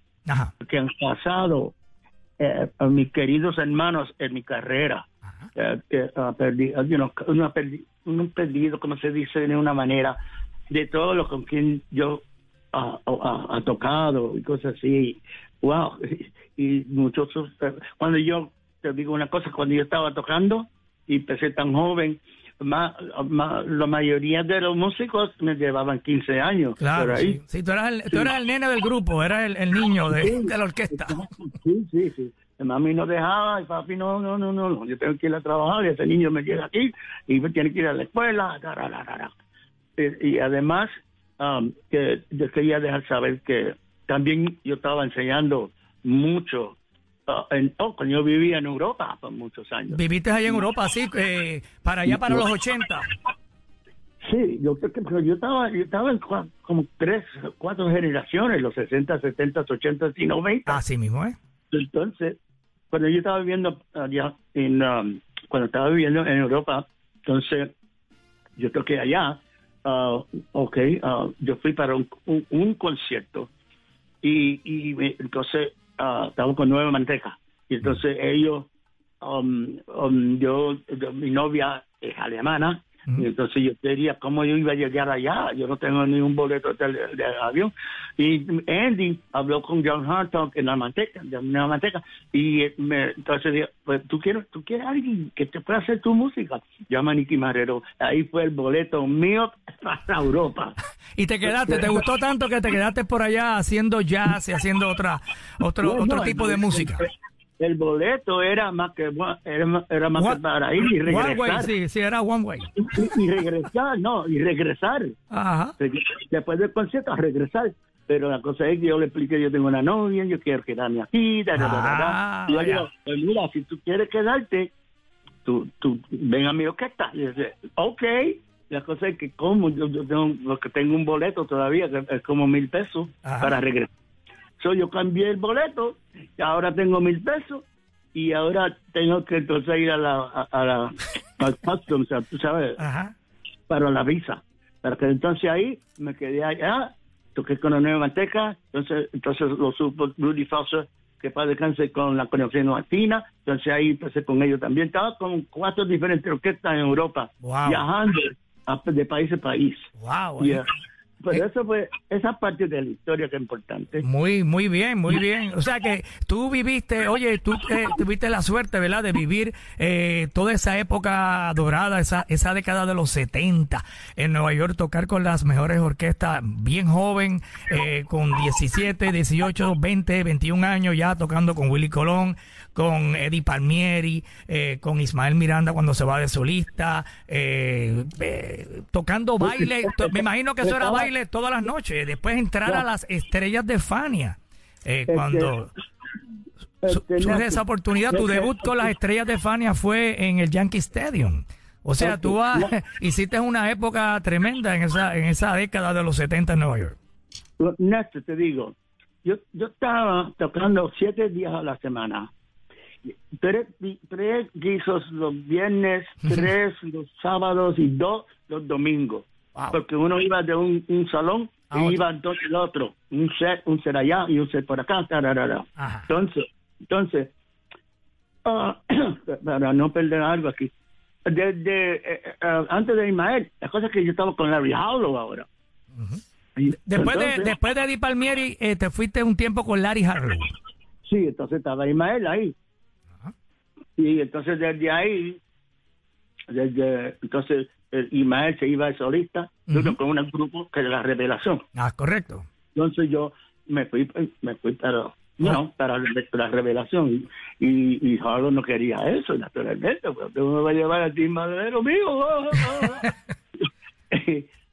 que han pasado eh, a mis queridos hermanos en mi carrera. Eh, eh, perdido, un perdido, como se dice de una manera, de todo lo con quien yo ha, tocado y cosas así. Wow. Y, muchos, cuando yo te digo una cosa, cuando yo estaba tocando y empecé tan joven, más, la mayoría de los músicos me llevaban 15 años. Claro, ahí. Sí. tú, eras el, tú eras el nene del grupo, eras el, el niño de, de, la orquesta. Sí, sí, sí. mami no dejaba y papi no, no, no, no, yo tengo que ir a trabajar y ese niño me llega aquí y tiene que ir a la escuela. Eh, y, además, um, que yo quería dejar saber que también yo estaba enseñando mucho en, yo vivía en Europa por muchos años. ¿Viviste allá en Europa, sí? Eh, para allá, para los 80. Sí, yo creo que yo estaba, yo estaba en como tres, cuatro generaciones, los 60, 70, 80 y 90. Así mismo, ¿eh? Entonces, cuando yo estaba viviendo allá, en, um, cuando estaba viviendo en Europa, entonces yo toqué allá ah, ok, ah, yo fui para un, un- un concierto y, y me- entonces ah, estaba con Nueva Manteca y entonces ellos, um, um, yo, yo- mi novia es alemana y entonces yo quería cómo yo iba a llegar allá, yo no tengo ni un boleto de, de avión y Andy habló con John Hartog en la manteca, de Nueva Manteca y me, entonces dijo, pues tú quieres, tú quieres alguien que te pueda hacer tu música, llama a Nicky Marrero, ahí fue el boleto mío para Europa. Y te quedaste, te gustó tanto que te quedaste por allá haciendo jazz y haciendo otra, otro, Bueno, otro tipo de música. El, boleto era más que era, era más que para ir y One way, regresar. sí, sí, era one way. Y, y regresar, no, y regresar. Ajá. Después del concierto, a regresar. Pero la cosa es que yo le expliqué, yo tengo una novia, yo quiero quedarme aquí, da, da. Ah, Y yo digo, pues mira, si tú quieres quedarte, tú, tú ven a mi orquesta. Y yo dice, ok. La cosa es que como yo, yo tengo, tengo un boleto todavía, que es como mil pesos Ajá. para regresar. So, yo cambié el boleto, y ahora tengo mil pesos, y ahora tengo que entonces ir a la, a, a la al customs, o sea, tú sabes, Ajá. para la visa. Para que entonces ahí me quedé allá, toqué con la Nueva Manteca, entonces, entonces lo supo Rudy Foster, que para descanse con la conexión latina, entonces ahí empecé con ellos también. Estaba con cuatro diferentes orquestas en Europa, Wow. viajando a- de país a país. Wow. Pero Eh. eso fue, esa parte de la historia que es importante. Muy, muy bien, muy bien. O sea que tú viviste, oye, tú eh, tuviste la suerte, ¿verdad?, de vivir eh, toda esa época dorada, esa, esa década de los 70 en Nueva York, tocar con las mejores orquestas, bien joven, eh, con 17, 18, 20, 21 años ya tocando con Willy Colón, con Eddie Palmieri, eh, con Ismael Miranda cuando se va de solista, eh, tocando baile. Me imagino que eso era baile todas las noches. Después entrar a las estrellas de Fania. eh, cuando su- surge esa oportunidad, tu debut con las estrellas de Fania fue en el Yankee Stadium. O sea, tú vas- hiciste una época tremenda en esa, en esa década de los 70 en Nueva York. Néstor, te digo, yo, yo estaba tocando siete días a la semana. Tres, tres guisos los viernes, tres los sábados y dos los domingos. Wow. Porque uno iba de un, un salón y otro. iba entonces el otro. Un set, un set allá y un set por acá. tararara. Entonces, entonces ah, para no perder algo aquí. Desde, eh, eh, antes de Ismael, la cosa es que yo estaba con Larry Harlow ahora. Y Después de, después de Eddie Palmieri, eh, te fuiste un tiempo con Larry Harlow. Sí, entonces estaba Ismael ahí. Y entonces desde ahí, desde entonces Ismael se iba de solista, yo Ujú. con un grupo que era la revelación. Ah, correcto. Entonces yo me fui, me fui para, no, para la revelación. Y, y Harlow no quería eso, naturalmente, porque uno va a llevar a ti madero mío.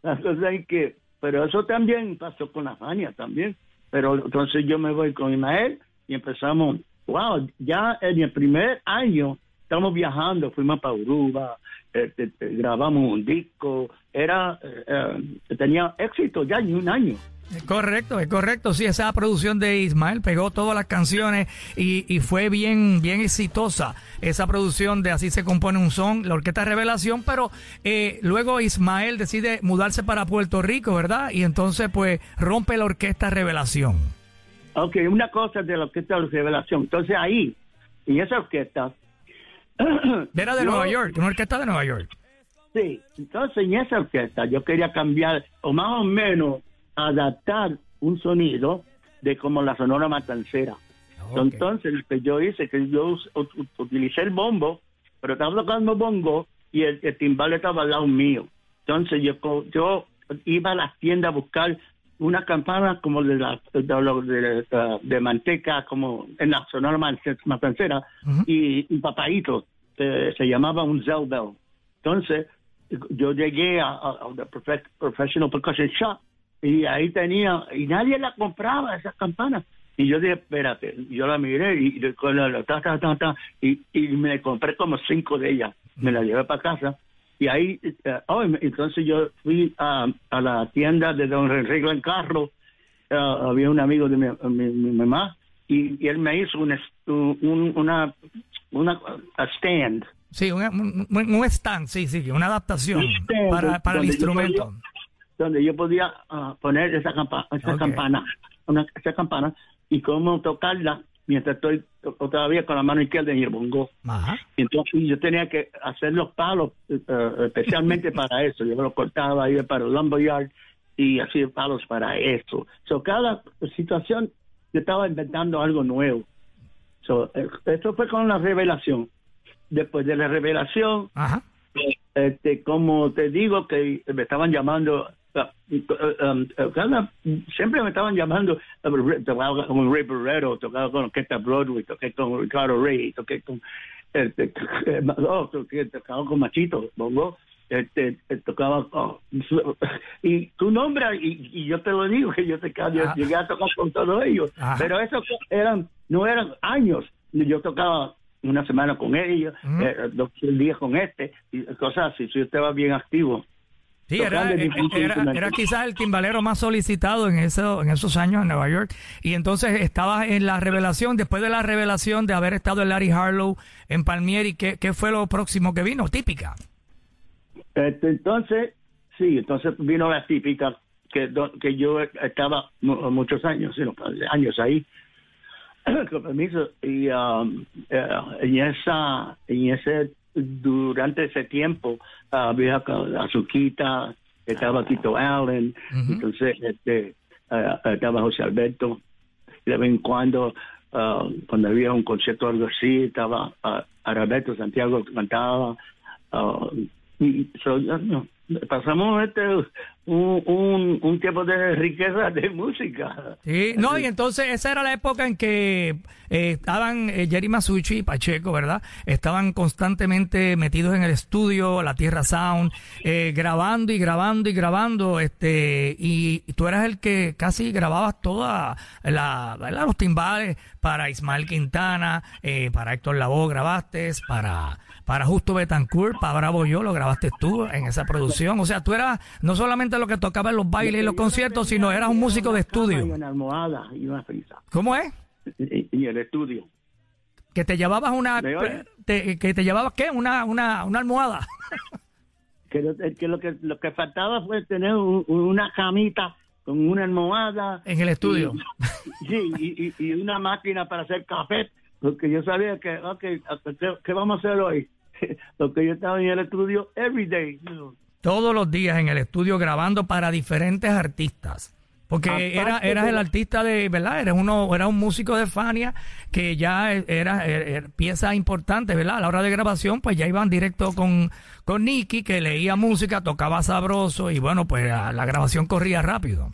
la cosa es que, pero eso también pasó con la Fania también. Pero entonces yo me voy con Ismael y empezamos, wow, ya en el primer año estamos viajando, fuimos para Uruba, eh, eh, eh, grabamos un disco, era, eh, tenía éxito ya en un año. Es correcto, es correcto. Sí, esa producción de Ismael pegó todas las canciones y, y fue bien, bien exitosa. Esa producción de Así se compone un son, la Orquesta Revelación, pero eh, luego Ismael decide mudarse para Puerto Rico, ¿verdad? Y entonces pues rompe la Orquesta Revelación. Ok, una cosa de la orquesta revelación. Entonces ahí, en esa orquesta... Era de yo- Nueva York, una orquesta de Nueva York. Sí, entonces en esa orquesta yo quería cambiar, o más o menos adaptar un sonido de como la sonora matancera. Entonces lo que yo hice, que yo utilicé el bombo, pero estaba tocando bongo y el, el timbal estaba al lado mío. Entonces yo yo iba a las tiendas a buscar una campana como de la de, de- de- de manteca, como en la sonora matancera, Ujú. y un papaito, que se llamaba un Zell Bell. Entonces, yo llegué a, a, a profe- Professional Percussion Shop y ahí tenía, y nadie la compraba, esas campanas. Y yo dije, espérate, yo la miré y, y, y me compré como cinco de ellas. Me las llevé para casa. Y ahí, eh, oh, entonces yo fui a, a la tienda de Don Enrique en Carro. eh, había un amigo de mi, mi- mi mamá y, y él me hizo un, un- una, una a stand Sí, un, un- un stand, sí, sí, una adaptación stand para, para el donde instrumento. podía- donde yo podía ah, poner esa, campa esa campana, una, esa campana, y cómo tocarla mientras estoy to- todavía con la mano izquierda en el bongo. Ajá. Entonces yo tenía que hacer los palos eh, eh, especialmente para eso. Yo los cortaba, iba para el lumberyard y hacía palos para eso. So, cada situación yo estaba inventando algo nuevo. So, eh, esto fue con la revelación. Después de la revelación, Ajá. este, como te digo que me estaban llamando cada- siempre me estaban llamando uh, tocaba con Ray Barreto tocaba con Orquesta Broadway toqué con Ricardo Rey toqué con este, oh, toqué, tocaba con Machito bongo este eh, tocaba con- y tu nombra y, y yo te lo digo que yo te yo Ajá. llegué a tocar con todos ellos pero eso eran no eran años yo tocaba una semana con ellos, eh, dos días con este, y cosas así. Si usted va bien activo. Sí, era, Tocando era, quizás el timbalero más solicitado en, eso, en esos años en Nueva York. Y entonces estaba en la revelación, después de la revelación de haber estado en Larry Harlow en Palmieri, ¿qué, qué fue lo próximo que vino? Típica. Este, entonces, sí, entonces vino la típica que, que yo estaba mu- muchos años, años ahí, con permiso, y um, eh, en esa, en ese, durante ese tiempo, ah, había Azuquita, estaba Tito Allen, entonces este, eh, estaba José Alberto, de vez en cuando, ah, cuando había un concierto o algo así, estaba ah, Arabeto Santiago cantaba, pasamos este un, un, tiempo de riqueza de música. Sí, no, y entonces esa era la época en que eh, estaban eh, Jerry Masucci y Pacheco, ¿verdad? Estaban constantemente metidos en el estudio, la Tierra Sound, eh, grabando y grabando y grabando, este, y, y tú eras el que casi grababas toda la, ¿verdad? los timbales para Ismael Quintana, eh, para Héctor Lavoe grabaste, para para Justo Betancourt, para Bravo Yo, lo grabaste tú en esa producción. O sea, tú eras no solamente lo que tocaba en los bailes y los conciertos, sino eras un músico de estudio. una almohada y una frisa. ¿Cómo es? Y, el estudio. Que te llevabas una... Te- que te llevabas, ¿qué? Una, una, una almohada. Que, lo- que lo que lo que faltaba fue tener un- una camita con una almohada. En el estudio. Y, sí, y, y- y una máquina para hacer café. Porque yo sabía que, ok, ¿qué, qué vamos a hacer hoy? Porque yo estaba en el estudio every day. you know. Todos los días en el estudio grabando para diferentes artistas. Porque Aparte era, eras de el artista de, ¿verdad? Eres uno, era un músico de Fania que ya era, era- era pieza importante, ¿verdad? A la hora de grabación, pues ya iban directo con, con Nicky, que leía música, tocaba sabroso y bueno, pues la grabación corría rápido.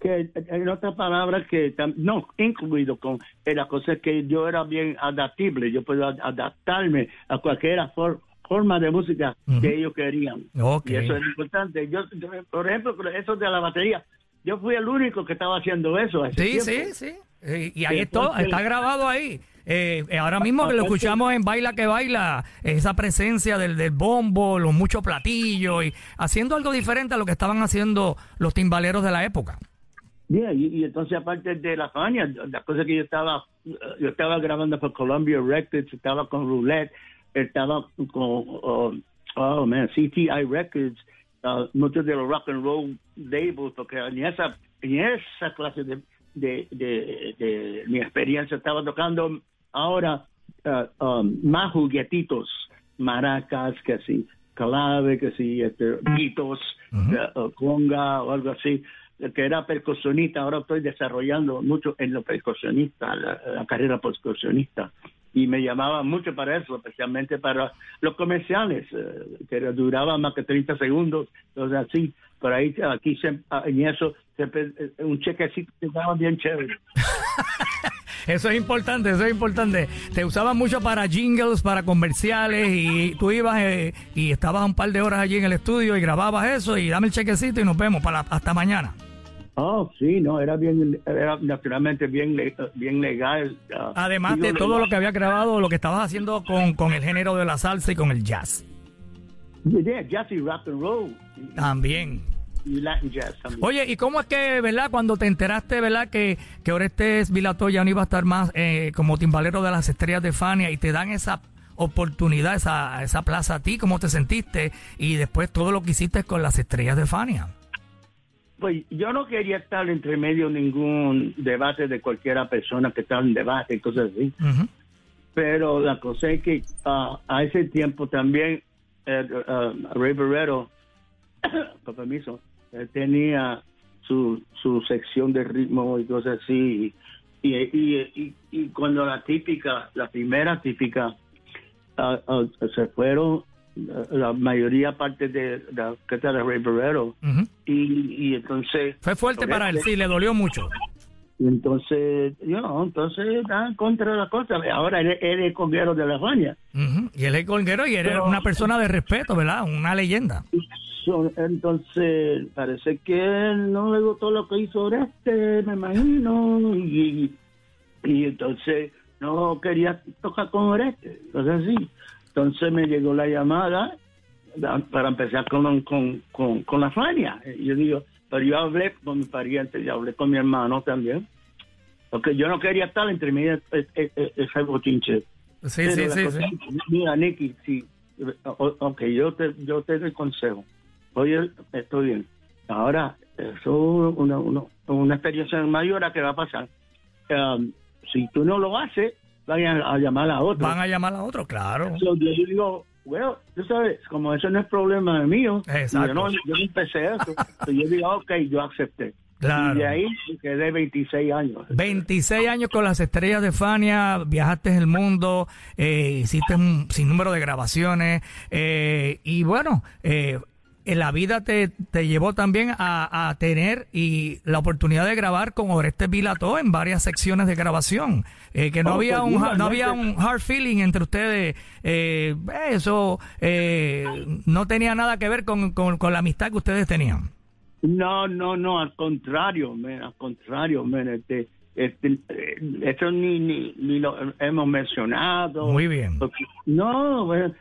Que en otras palabras que no incluido con eh, la cosa que yo era bien adaptable yo puedo ad- adaptarme a cualquier for- forma de música que ellos querían y eso es importante yo yo, por ejemplo eso de la batería yo fui el único que estaba haciendo eso Sí, sí, sí. Y ahí está, está grabado ahí. Eh, eh, ahora mismo que lo escuchamos en Baila que Baila, esa presencia del, del bombo, los muchos platillos y haciendo algo diferente a lo que estaban haciendo los timbaleros de la época. Yeah, y, y entonces aparte de la Fania, la cosa que yo estaba, yo estaba grabando por Columbia Records, estaba con Roulette, estaba con, oh, oh man, CTI Records, uh, muchos de los rock and roll labels, porque en esa, en esa clase de, de, de, de mi experiencia estaba tocando ahora uh, um, más juguetitos, maracas, que sí, clave, que sí, este, guitos, eh, o conga o algo así, que era percusionista. Ahora estoy desarrollando mucho en lo percusionista, la, carrera percusionista. Y me llamaban mucho para eso, especialmente para los comerciales, eh, que duraban más que 30 segundos, entonces así, por ahí, aquí siempre, en eso, siempre, eh, un chequecito que estaba bien chévere. Eso es importante, eso es importante. Te usaban mucho para jingles, para comerciales y tú ibas eh, y estabas un par de horas allí en el estudio y grababas eso y dame el chequecito y nos vemos para hasta mañana. Oh, sí, no, era bien, era naturalmente bien, bien legal. Además de todo lo que había grabado, lo que estabas haciendo con, con el género de la salsa y con el jazz. Yeah, jazz y rock and roll. También. Y Latin jazz también. Oye, ¿y cómo es que, verdad, cuando te enteraste, verdad, que, que Orestes Vilato ya no iba a estar más eh, como timbalero de las estrellas de Fania y te dan esa oportunidad, esa, esa plaza a ti, cómo te sentiste y después todo lo que hiciste con las estrellas de Fania? Pues yo no quería estar entre medio de ningún debate de cualquiera persona que está en debate y cosas así. Pero la cosa es que ah, a ese tiempo también eh, ah, Ray Barreto, con permiso, él tenía su, su sección de ritmo y cosas así. Y, y, y, y- y cuando la típica, la primera típica, ah, se fueron la mayoría parte de la orquesta de Ray Barreto. Ujú. Y, y entonces... Fue fuerte para él, sí, le dolió mucho. Y entonces, yo, entonces está en contra de la cosa. Ahora él, él es el conguero de la España. Ujú. Y él es colguero y era Pero- una persona de respeto, ¿verdad? Una leyenda. So, entonces, parece que él no le gustó lo que hizo Oreste, me imagino, y, y entonces no quería tocar con Oreste, entonces sí. Entonces me llegó la llamada da- para empezar con, con, con, con la Fania. Y yo digo, pero yo hablé con mi pariente, yo hablé con mi hermano también, porque yo no quería estar entre mí e- e- e- ese bochinche. Sí, Pero sí, sí, cosa sí. Mira, Nicky, sí, ok, yo te, yo te doy consejo. Oye, estoy bien. Ahora, eso es una, una, una experiencia mayor a que va a pasar. Um, si tú no lo haces, vayan a llamar a otro. Van a llamar a otro, claro. So, yo digo, bueno, tú sabes, como eso no es problema mío, Exacto. yo no, yo no empecé eso. So, yo digo, ok, yo acepté. Claro. Y de ahí quedé 26 años. 26 años con las estrellas de Fania, viajaste el mundo, eh, hiciste un sinnúmero de grabaciones eh, y bueno, eh, en la vida te, te llevó también a, a tener y la oportunidad de grabar con Oreste Pilató en varias secciones de grabación, eh, que no Oh, había pues, un no había un hard feeling entre ustedes, eh, eso eh, no tenía nada que ver con, con, con la amistad que ustedes tenían. No, no, no, al contrario, men, al contrario, este, este, eh, esto ni, ni, ni lo hemos mencionado. Muy bien. No, eh,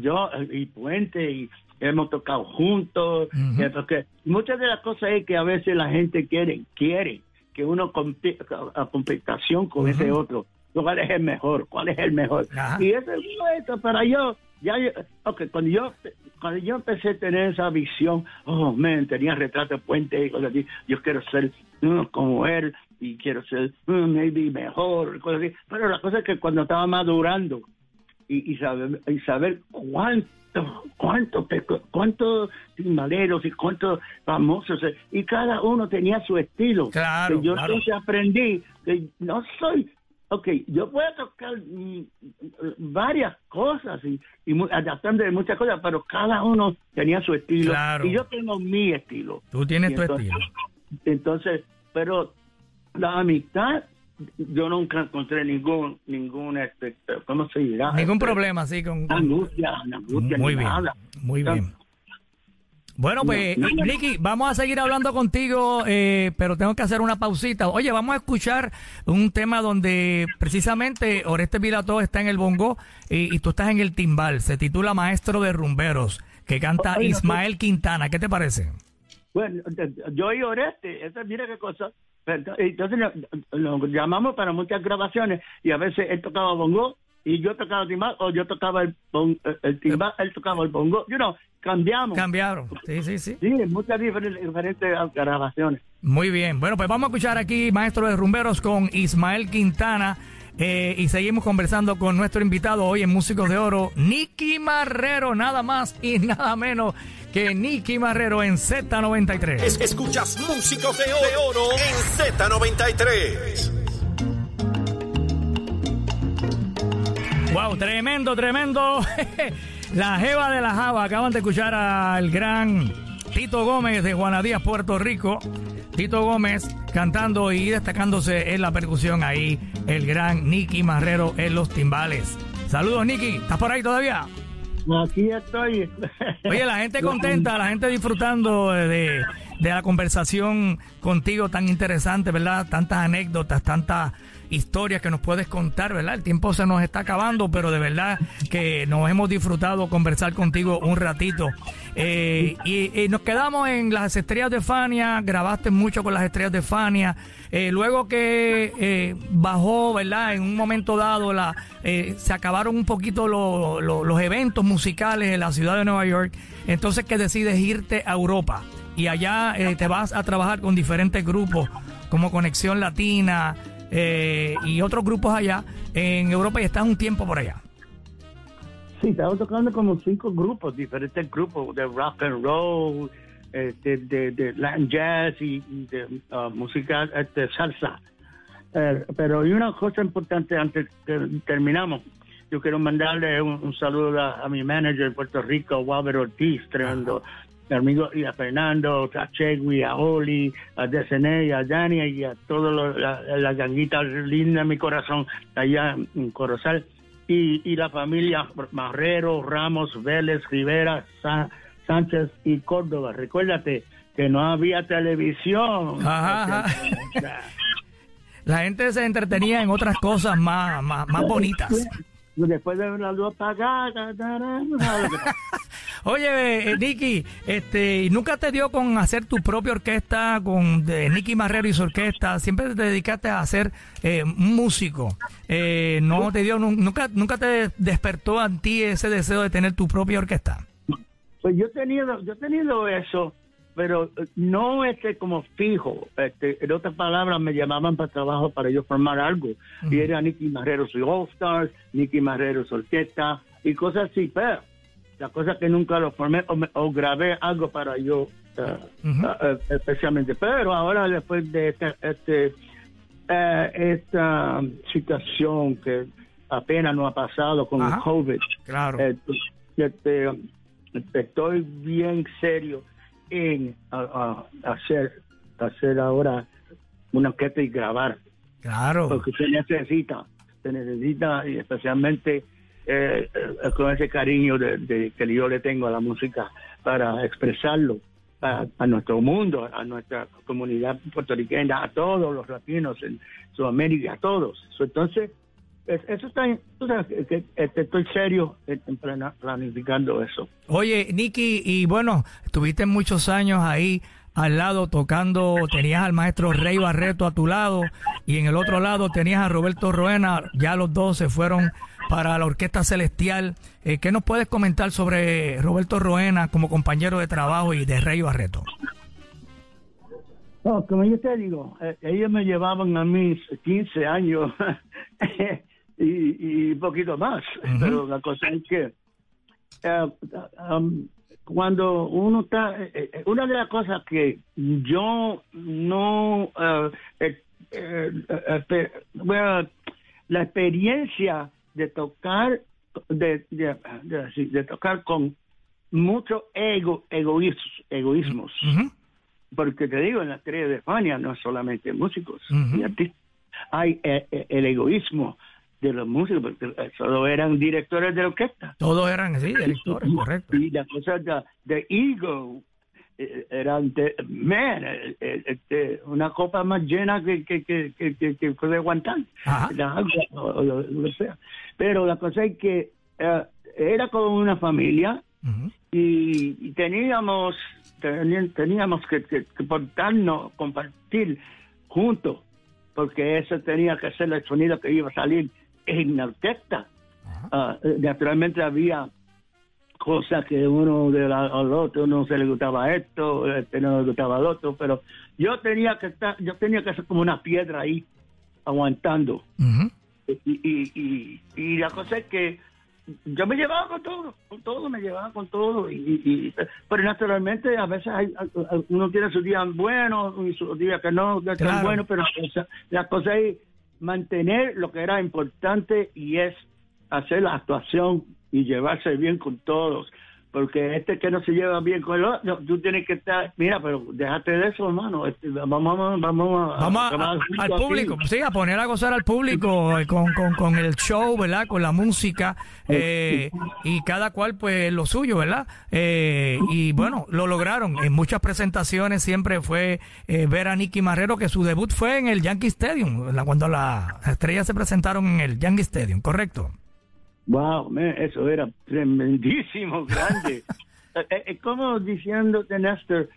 yo eh, y Puente y hemos tocado juntos, porque muchas de las cosas es que a veces la gente quiere, quiere que uno compite a competición con ese otro. ¿Cuál es el mejor? ¿Cuál es el mejor? Y eso es esto para yo. Ya, yo- ok, cuando yo cuando yo empecé a tener esa visión, oh, man, tenía retrato de puente y cosas así, yo quiero ser mm, como él y quiero ser mm, maybe mejor, cosas así. Pero la cosa es que cuando estaba madurando y, y saber, y saber cuánto, cuánto, peco- cuántos timbaleros y cuántos famosos, eh, y cada uno tenía su estilo. Claro, Que yo claro. entonces aprendí que no soy, ok, yo puedo tocar mm, varias cosas y, y adaptando de muchas cosas, pero cada uno tenía su estilo. Claro. Y yo tengo mi estilo. Tú tienes Y tu entonces- estilo. Entonces, pero la amistad, yo nunca encontré ningún, ningún, este, ¿cómo se dirá? Ningún Este, problema así con... Angustia, angustia, Muy bien, nada. muy bien. Bueno, pues, No, no, no. Nicky, vamos a seguir hablando contigo, eh, pero tengo que hacer una pausita. Oye, vamos a escuchar un tema donde precisamente Oreste Pilató está en el bongo y, y tú estás en el timbal. Se titula Maestro de Rumberos, que canta Oye, Ismael Quintana. ¿Qué te parece? Bueno, yo y Oreste, esa, mira qué cosa. Entonces lo, lo llamamos para muchas grabaciones y a veces él tocaba bongo y yo tocaba el timbal o yo tocaba el, bon- el timbal, él tocaba el bongo. You know, cambiamos. Cambiaron. Sí, sí, sí. Sí, muchas diferentes, diferentes grabaciones. Muy bien. Bueno, pues vamos a escuchar aquí Maestro de Rumberos con Ismael Quintana. Eh, y seguimos conversando con nuestro invitado hoy en Músicos de Oro, Nicky Marrero, nada más y nada menos que Nicky Marrero en Z93. Es- escuchas Músicos de Oro en Z93. Wow, tremendo, tremendo. la Jeva de la Java. Acaban de escuchar al gran Tito Gómez de Juanadías, Puerto Rico. Tito Gómez cantando y destacándose en la percusión ahí, el gran Nicky Marrero en los timbales. Saludos, Nicky. ¿Estás por ahí todavía? Aquí estoy. Oye, la gente contenta, la gente disfrutando de, de la conversación contigo tan interesante, ¿verdad? Tantas anécdotas, tantas historias que nos puedes contar, ¿verdad? El tiempo se nos está acabando, pero de verdad que nos hemos disfrutado conversar contigo un ratito. Eh, y, nos quedamos en las estrellas de Fania, grabaste mucho con las estrellas de Fania. Eh, luego que eh, bajó, ¿verdad? En un momento dado, se acabaron un poquito lo- lo- los eventos musicales en la ciudad de Nueva York. Entonces que decides irte a Europa. y allá te vas a trabajar con diferentes grupos como Conexión Latina eh, y otros grupos allá en Europa y estás un tiempo por allá. Sí, estaba tocando como cinco grupos, diferentes grupos de rock and roll, este, de, de Latin jazz y, de uh, música este, salsa. Eh, pero hay una cosa importante antes que terminamos. Yo quiero mandarle un, saludo a, mi manager en Puerto Rico, Walter Ortiz, tremendo amigo, y a Fernando, a Chegui, a Oli, a Desene, a Dani y a todas las la ganguitas lindas de mi corazón allá en Corozal. Y, y la familia Marrero, Ramos, Vélez, Rivera, Sánchez y Córdoba. Recuérdate que no había televisión. La gente se entretenía en otras cosas más, más, más bonitas. Después de la luz apagada. Oye, eh, Nicky, este, ¿nunca te dio con hacer tu propia orquesta con de Nicky Marrero y su orquesta? Siempre te dedicaste a ser eh, músico. Eh, ¿No te dio, nunca, nunca te despertó a ti ese deseo de tener tu propia orquesta? Pues yo he tenido, yo he tenido eso pero eh, no este como fijo. Este, en otras palabras, me llamaban para trabajo para yo formar algo. Y era Nicky Marrero su All Stars, Nicky Marrero su orquesta y cosas así. Pero la cosa que nunca lo formé o, grabé algo para yo, eh, eh, especialmente. Pero ahora, después de este, este esta situación que apenas no ha pasado con el COVID, claro. este, estoy bien serio en hacer hacer ahora una orquesta y grabar. Claro. Porque se necesita, se necesita y especialmente eh, eh, con ese cariño de, que yo le tengo a la música para expresarlo a, nuestro mundo, a nuestra comunidad puertorriqueña, a todos los latinos en Sudamérica, a todos. Entonces, eso está, tú sabes, que, estoy serio en, planificando eso. Oye, Nicky, y bueno, estuviste muchos años ahí al lado tocando, tenías al maestro Rey Barreto a tu lado y en el otro lado tenías a Roberto Roena, ya los dos se fueron para la Orquesta Celestial. Eh, ¿Qué nos puedes comentar sobre Roberto Roena como compañero de trabajo y de Rey Barreto? No, como yo te digo, eh, ellos me llevaban a mis 15 años y, un poquito más. Pero la cosa es que eh, um, cuando uno está, eh, eh, una de las cosas que yo no, bueno, la experiencia de tocar, de, de, tocar con mucho ego, egoísmos, egoísmos. Porque te digo, en la tarea de España no es solamente músicos y artistas, hay el egoísmo de los músicos, porque solo eran directores de orquesta. Todos eran, sí, directores, correcto. Y las cosas de, de ego eh, eran, de, man, eh, eh, este, una copa más llena que, que, que, que, que puede aguantar. Pero la cosa es que era como una familia y, teníamos teníamos que, que, que portarnos, compartir juntos porque eso tenía que ser el sonido que iba a salir la orquesta. Ah, naturalmente había cosas que uno de la, al otro no se le gustaba esto, este no le gustaba el otro, pero yo tenía que estar, yo tenía que ser como una piedra ahí aguantando. y, y, y, la cosa es que yo me llevaba con todo, con todo, me llevaba con todo. Y, pero naturalmente a veces hay, uno tiene sus días buenos y sus días que no, que son buenos, pero la cosa es mantener lo que era importante y es hacer la actuación y llevarse bien con todos porque este que no se lleva bien con el otro, tú tienes que estar, mira, pero déjate de eso, hermano, este, vamos, vamos, vamos, vamos al público, sí, a poner a gozar al público eh, con, con, con, el show, ¿verdad? Con la música eh, y cada cual pues lo suyo, ¿verdad? Eh, y bueno, lo lograron. En muchas presentaciones siempre fue ver a Nicky Marrero que su debut fue en el Yankee Stadium, cuando las estrellas se presentaron en el Yankee Stadium, ¿correcto? Wow, eso era tremendísimo, grande. Es eh, eh, como diciéndote, Néstor,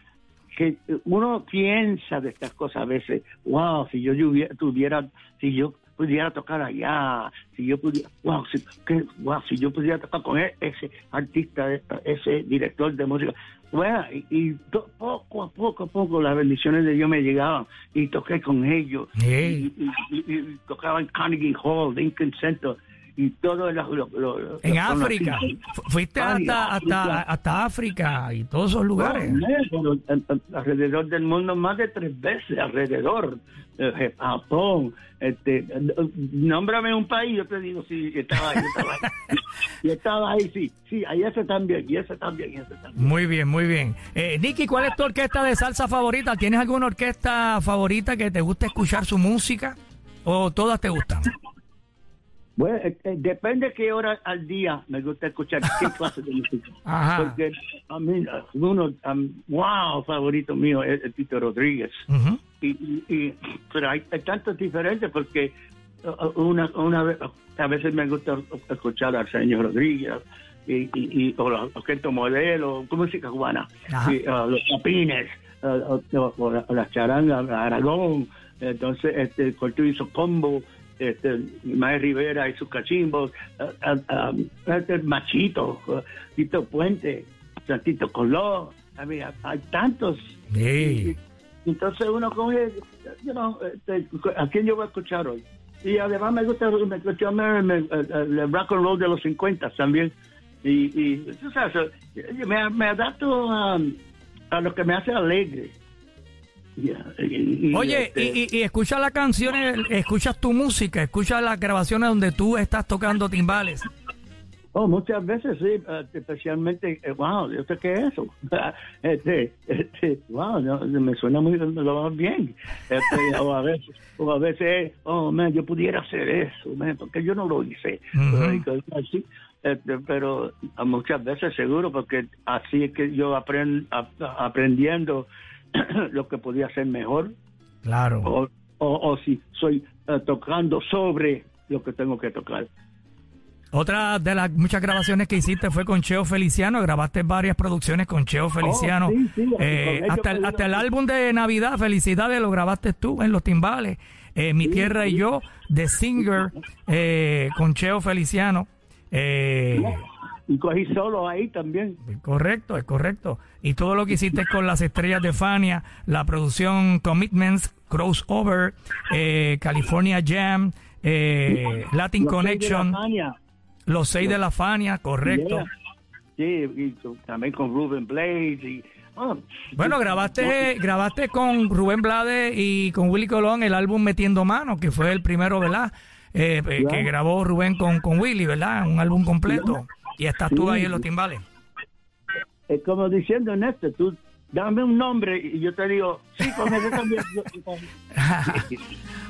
que uno piensa de estas cosas a veces, wow, si yo tuviera, si yo pudiera tocar allá, si yo pudiera, wow, si, que, wow, si yo pudiera tocar con e- ese artista, ese director de música. Bueno, y, y to- poco a poco a poco las bendiciones de Dios me llegaban y toqué con ellos. Hey. Y, y- y- y tocaba en Carnegie Hall, Lincoln Center y todo lo, lo- lo- En África. Fuiste hasta, hasta, África. hasta África y todos esos lugares. No, eh, eh, alrededor del mundo más de tres veces, alrededor. Eh, Japón, este, eh, nómbrame un país, yo te digo, sí, estaba ahí, estaba ahí. y estaba ahí, sí, sí, ahí ese también, y ese también, y ese también. Muy bien, muy bien. Eh, Nicky, ¿cuál es tu orquesta de salsa favorita? ¿Tienes alguna orquesta favorita que te guste escuchar su música? ¿O todas te gustan? Bueno, eh, eh, depende qué hora al día me gusta escuchar qué clase de música. Ajá. Porque a mí, uno, um, wow, favorito mío es, es Tito Rodríguez. Y, y- y- pero hay, hay tantos diferentes porque una, una vez, a veces me gusta escuchar al señor Rodríguez y, y, o la orquesta modelo, música cubana, y, uh, los tapines, uh, o, o- o la- o las charangas, Aragón, entonces este Cortú hizo combo, este Mae Rivera y sus cachimbos, uh, este Machito, Tito Puente, Santito mean, hay tantos Sí. entonces uno coge, you know, este, ¿a quién yo voy a escuchar hoy? Y además me gusta me gusta el rock and roll de los 50 también. Y, y tú sabes, me, me adapto a, a lo que me hace alegre. Y- Oye, este, y, y, escuchas las canciones, escuchas tu música, escuchas las grabaciones donde tú estás tocando timbales. Oh, muchas veces sí, eh, especialmente, eh, wow, ¿yo sé qué es eso? este, este, wow, no, me suena muy bien. Este, o a veces, o a veces, oh, man, yo pudiera hacer eso, man, porque yo no lo hice. Y cosas así. Este, pero a muchas veces seguro, porque así es que yo aprend, a- aprendiendo lo que podía hacer mejor, Claro. o, o, o si soy eh, tocando sobre lo que tengo que tocar. Otra de las muchas grabaciones que hiciste fue con Cheo Feliciano, grabaste varias producciones con Cheo Feliciano. Oh, sí, sí, Eh, hasta, el, hasta el álbum de Navidad, Felicidades, lo grabaste tú en los timbales. Eh, Mi Tierra y Yo, The Singer, eh, con Cheo Feliciano. Eh, Y cogí solo ahí también. correcto, es correcto. Y todo lo que hiciste con las estrellas de Fania, la producción Commitments, Crossover, eh, California Jam, eh, Latin Los seis de la Connection, los seis de la Fania, correcto. Yeah. Sí, y también con Ruben Blades. Y, oh, Bueno, grabaste, grabaste con Rubén Blades y con Willy Colón el álbum Metiendo Mano, que fue el primero, ¿verdad? Eh, eh, que grabó Rubén con, con Willy, ¿verdad? Un álbum completo. Y estás tú ahí en los timbales. Es como diciendo, Néstor, tú dame un nombre y yo te digo, sí, con ese también.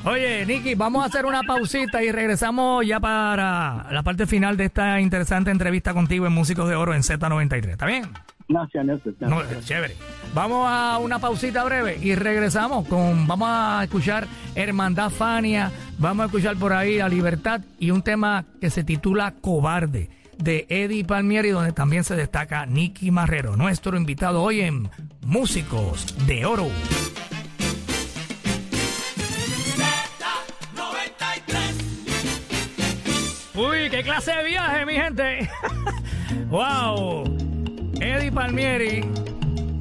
Oye, Nicky, vamos a hacer una pausita y regresamos ya para la parte final de esta interesante entrevista contigo en Músicos de Oro en Z93. ¿Está bien? Gracias, Néstor. No, chévere. Vamos a una pausita breve y regresamos con, vamos a escuchar Hermandad Fania, vamos a escuchar por ahí La Libertad y un tema que se titula Cobarde de Eddie Palmieri, donde también se destaca Nicky Marrero, nuestro invitado hoy en Músicos de Oro. Uy, qué clase de viaje, mi gente. wow. Eddie Palmieri,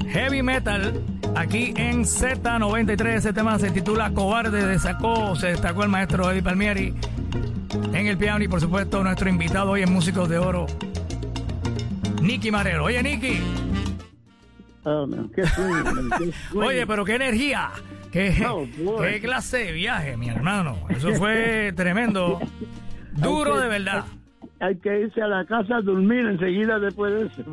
Heavy Metal, aquí en Z93. Ese tema se titula Cobarde. Destacó, se destacó el maestro Eddie Palmieri en el piano y, por supuesto, nuestro invitado hoy en Músicos de Oro, Nicky Marrero. Oye, Nicky. Oh, man, qué sueño, man, qué sueño. Oye, pero qué energía. Qué, Oh, clase de viaje, mi hermano. Eso fue tremendo. Duro de verdad. Hay que irse a la casa a dormir enseguida después de eso.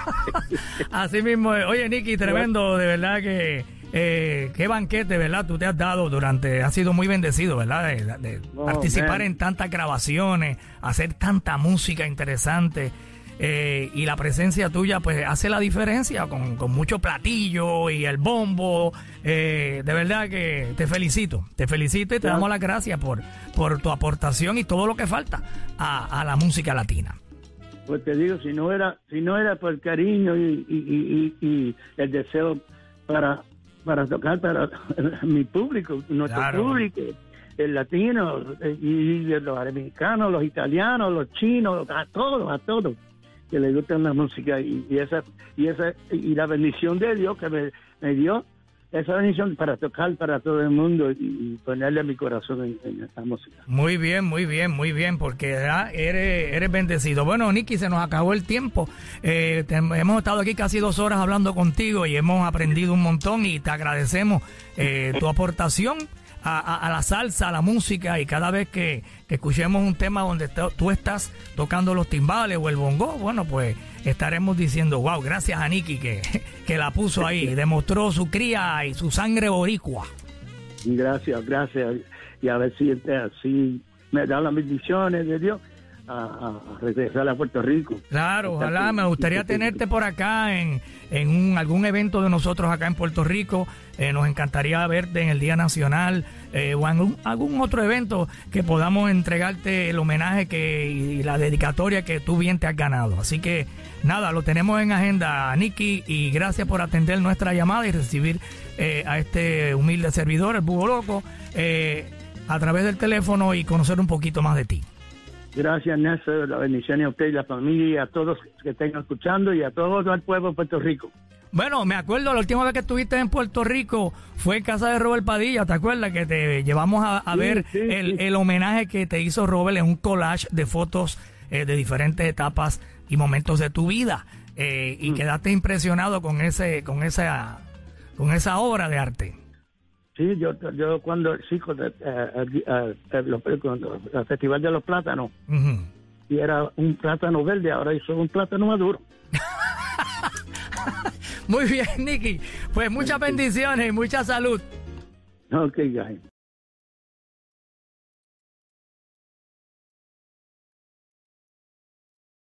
Así mismo, oye Nicky, tremendo, de verdad que eh, qué banquete, ¿verdad? Tú te has dado durante, has sido muy bendecido, ¿verdad? De, de Oh, participar man. en tantas grabaciones, hacer tanta música interesante. eh, y la presencia tuya pues hace la diferencia con, con mucho platillo y el bombo eh, de verdad que te felicito te felicito y te damos las gracias por, por tu aportación y todo lo que falta a, a la música latina Pues te digo, si no era, si no era por el cariño y, y, y- y- y el deseo para, para tocar para mi público, nuestro Claro. público, el latino eh, y los americanos, los italianos, los chinos, a todos, a todos que les gusta la música y, y esa y esa y la bendición de Dios que me, me dio esa bendición para tocar para todo el mundo y, ponerle mi corazón en, esta música. Muy bien, muy bien, muy bien, porque eres, eres bendecido. Bueno, Nicky, se nos acabó el tiempo. Eh, hemos estado aquí casi dos horas hablando contigo y hemos aprendido un montón y te agradecemos eh, tu aportación a, a- a la salsa, a la música y cada vez que, que escuchemos un tema donde tú estás tocando los timbales o el bongo, bueno, pues estaremos diciendo, wow, gracias a Nicky que, que la puso ahí, demostró su cría y su sangre boricua. Gracias, gracias y a ver si así me da las bendiciones de Dios a, regresar a Puerto Rico. Claro, ojalá me gustaría tenerte por acá en, en un, algún evento de nosotros acá en Puerto Rico. Eh, nos encantaría verte en el Día Nacional eh, o en algún, algún otro evento que podamos entregarte el homenaje que, y la dedicatoria que tú bien te has ganado. Así que nada, lo tenemos en agenda, Nicky, y gracias por atender nuestra llamada y recibir eh, a este humilde servidor, el Búho Loco, eh, a través del teléfono y conocer un poquito más de ti. Gracias, Néstor, la bendición a usted y la familia, a todos que estén escuchando y a todo el pueblo de Puerto Rico. Bueno, me acuerdo la última vez que estuviste en Puerto Rico fue en casa de Robert Padilla, ¿te acuerdas? Que te llevamos a, a Sí, ver sí, el, sí. el homenaje que te hizo Robert en un collage de fotos eh, de diferentes etapas y momentos de tu vida. Eh, Mm. y quedaste impresionado con ese, con esa, con esa obra de arte. Sí, yo, yo cuando sí, cuando, eh, eh, eh, el Festival de los Plátanos, y era un plátano verde, ahora hizo un plátano maduro. Muy bien, Nicky. Pues muchas bendiciones y mucha salud. Ok, guys.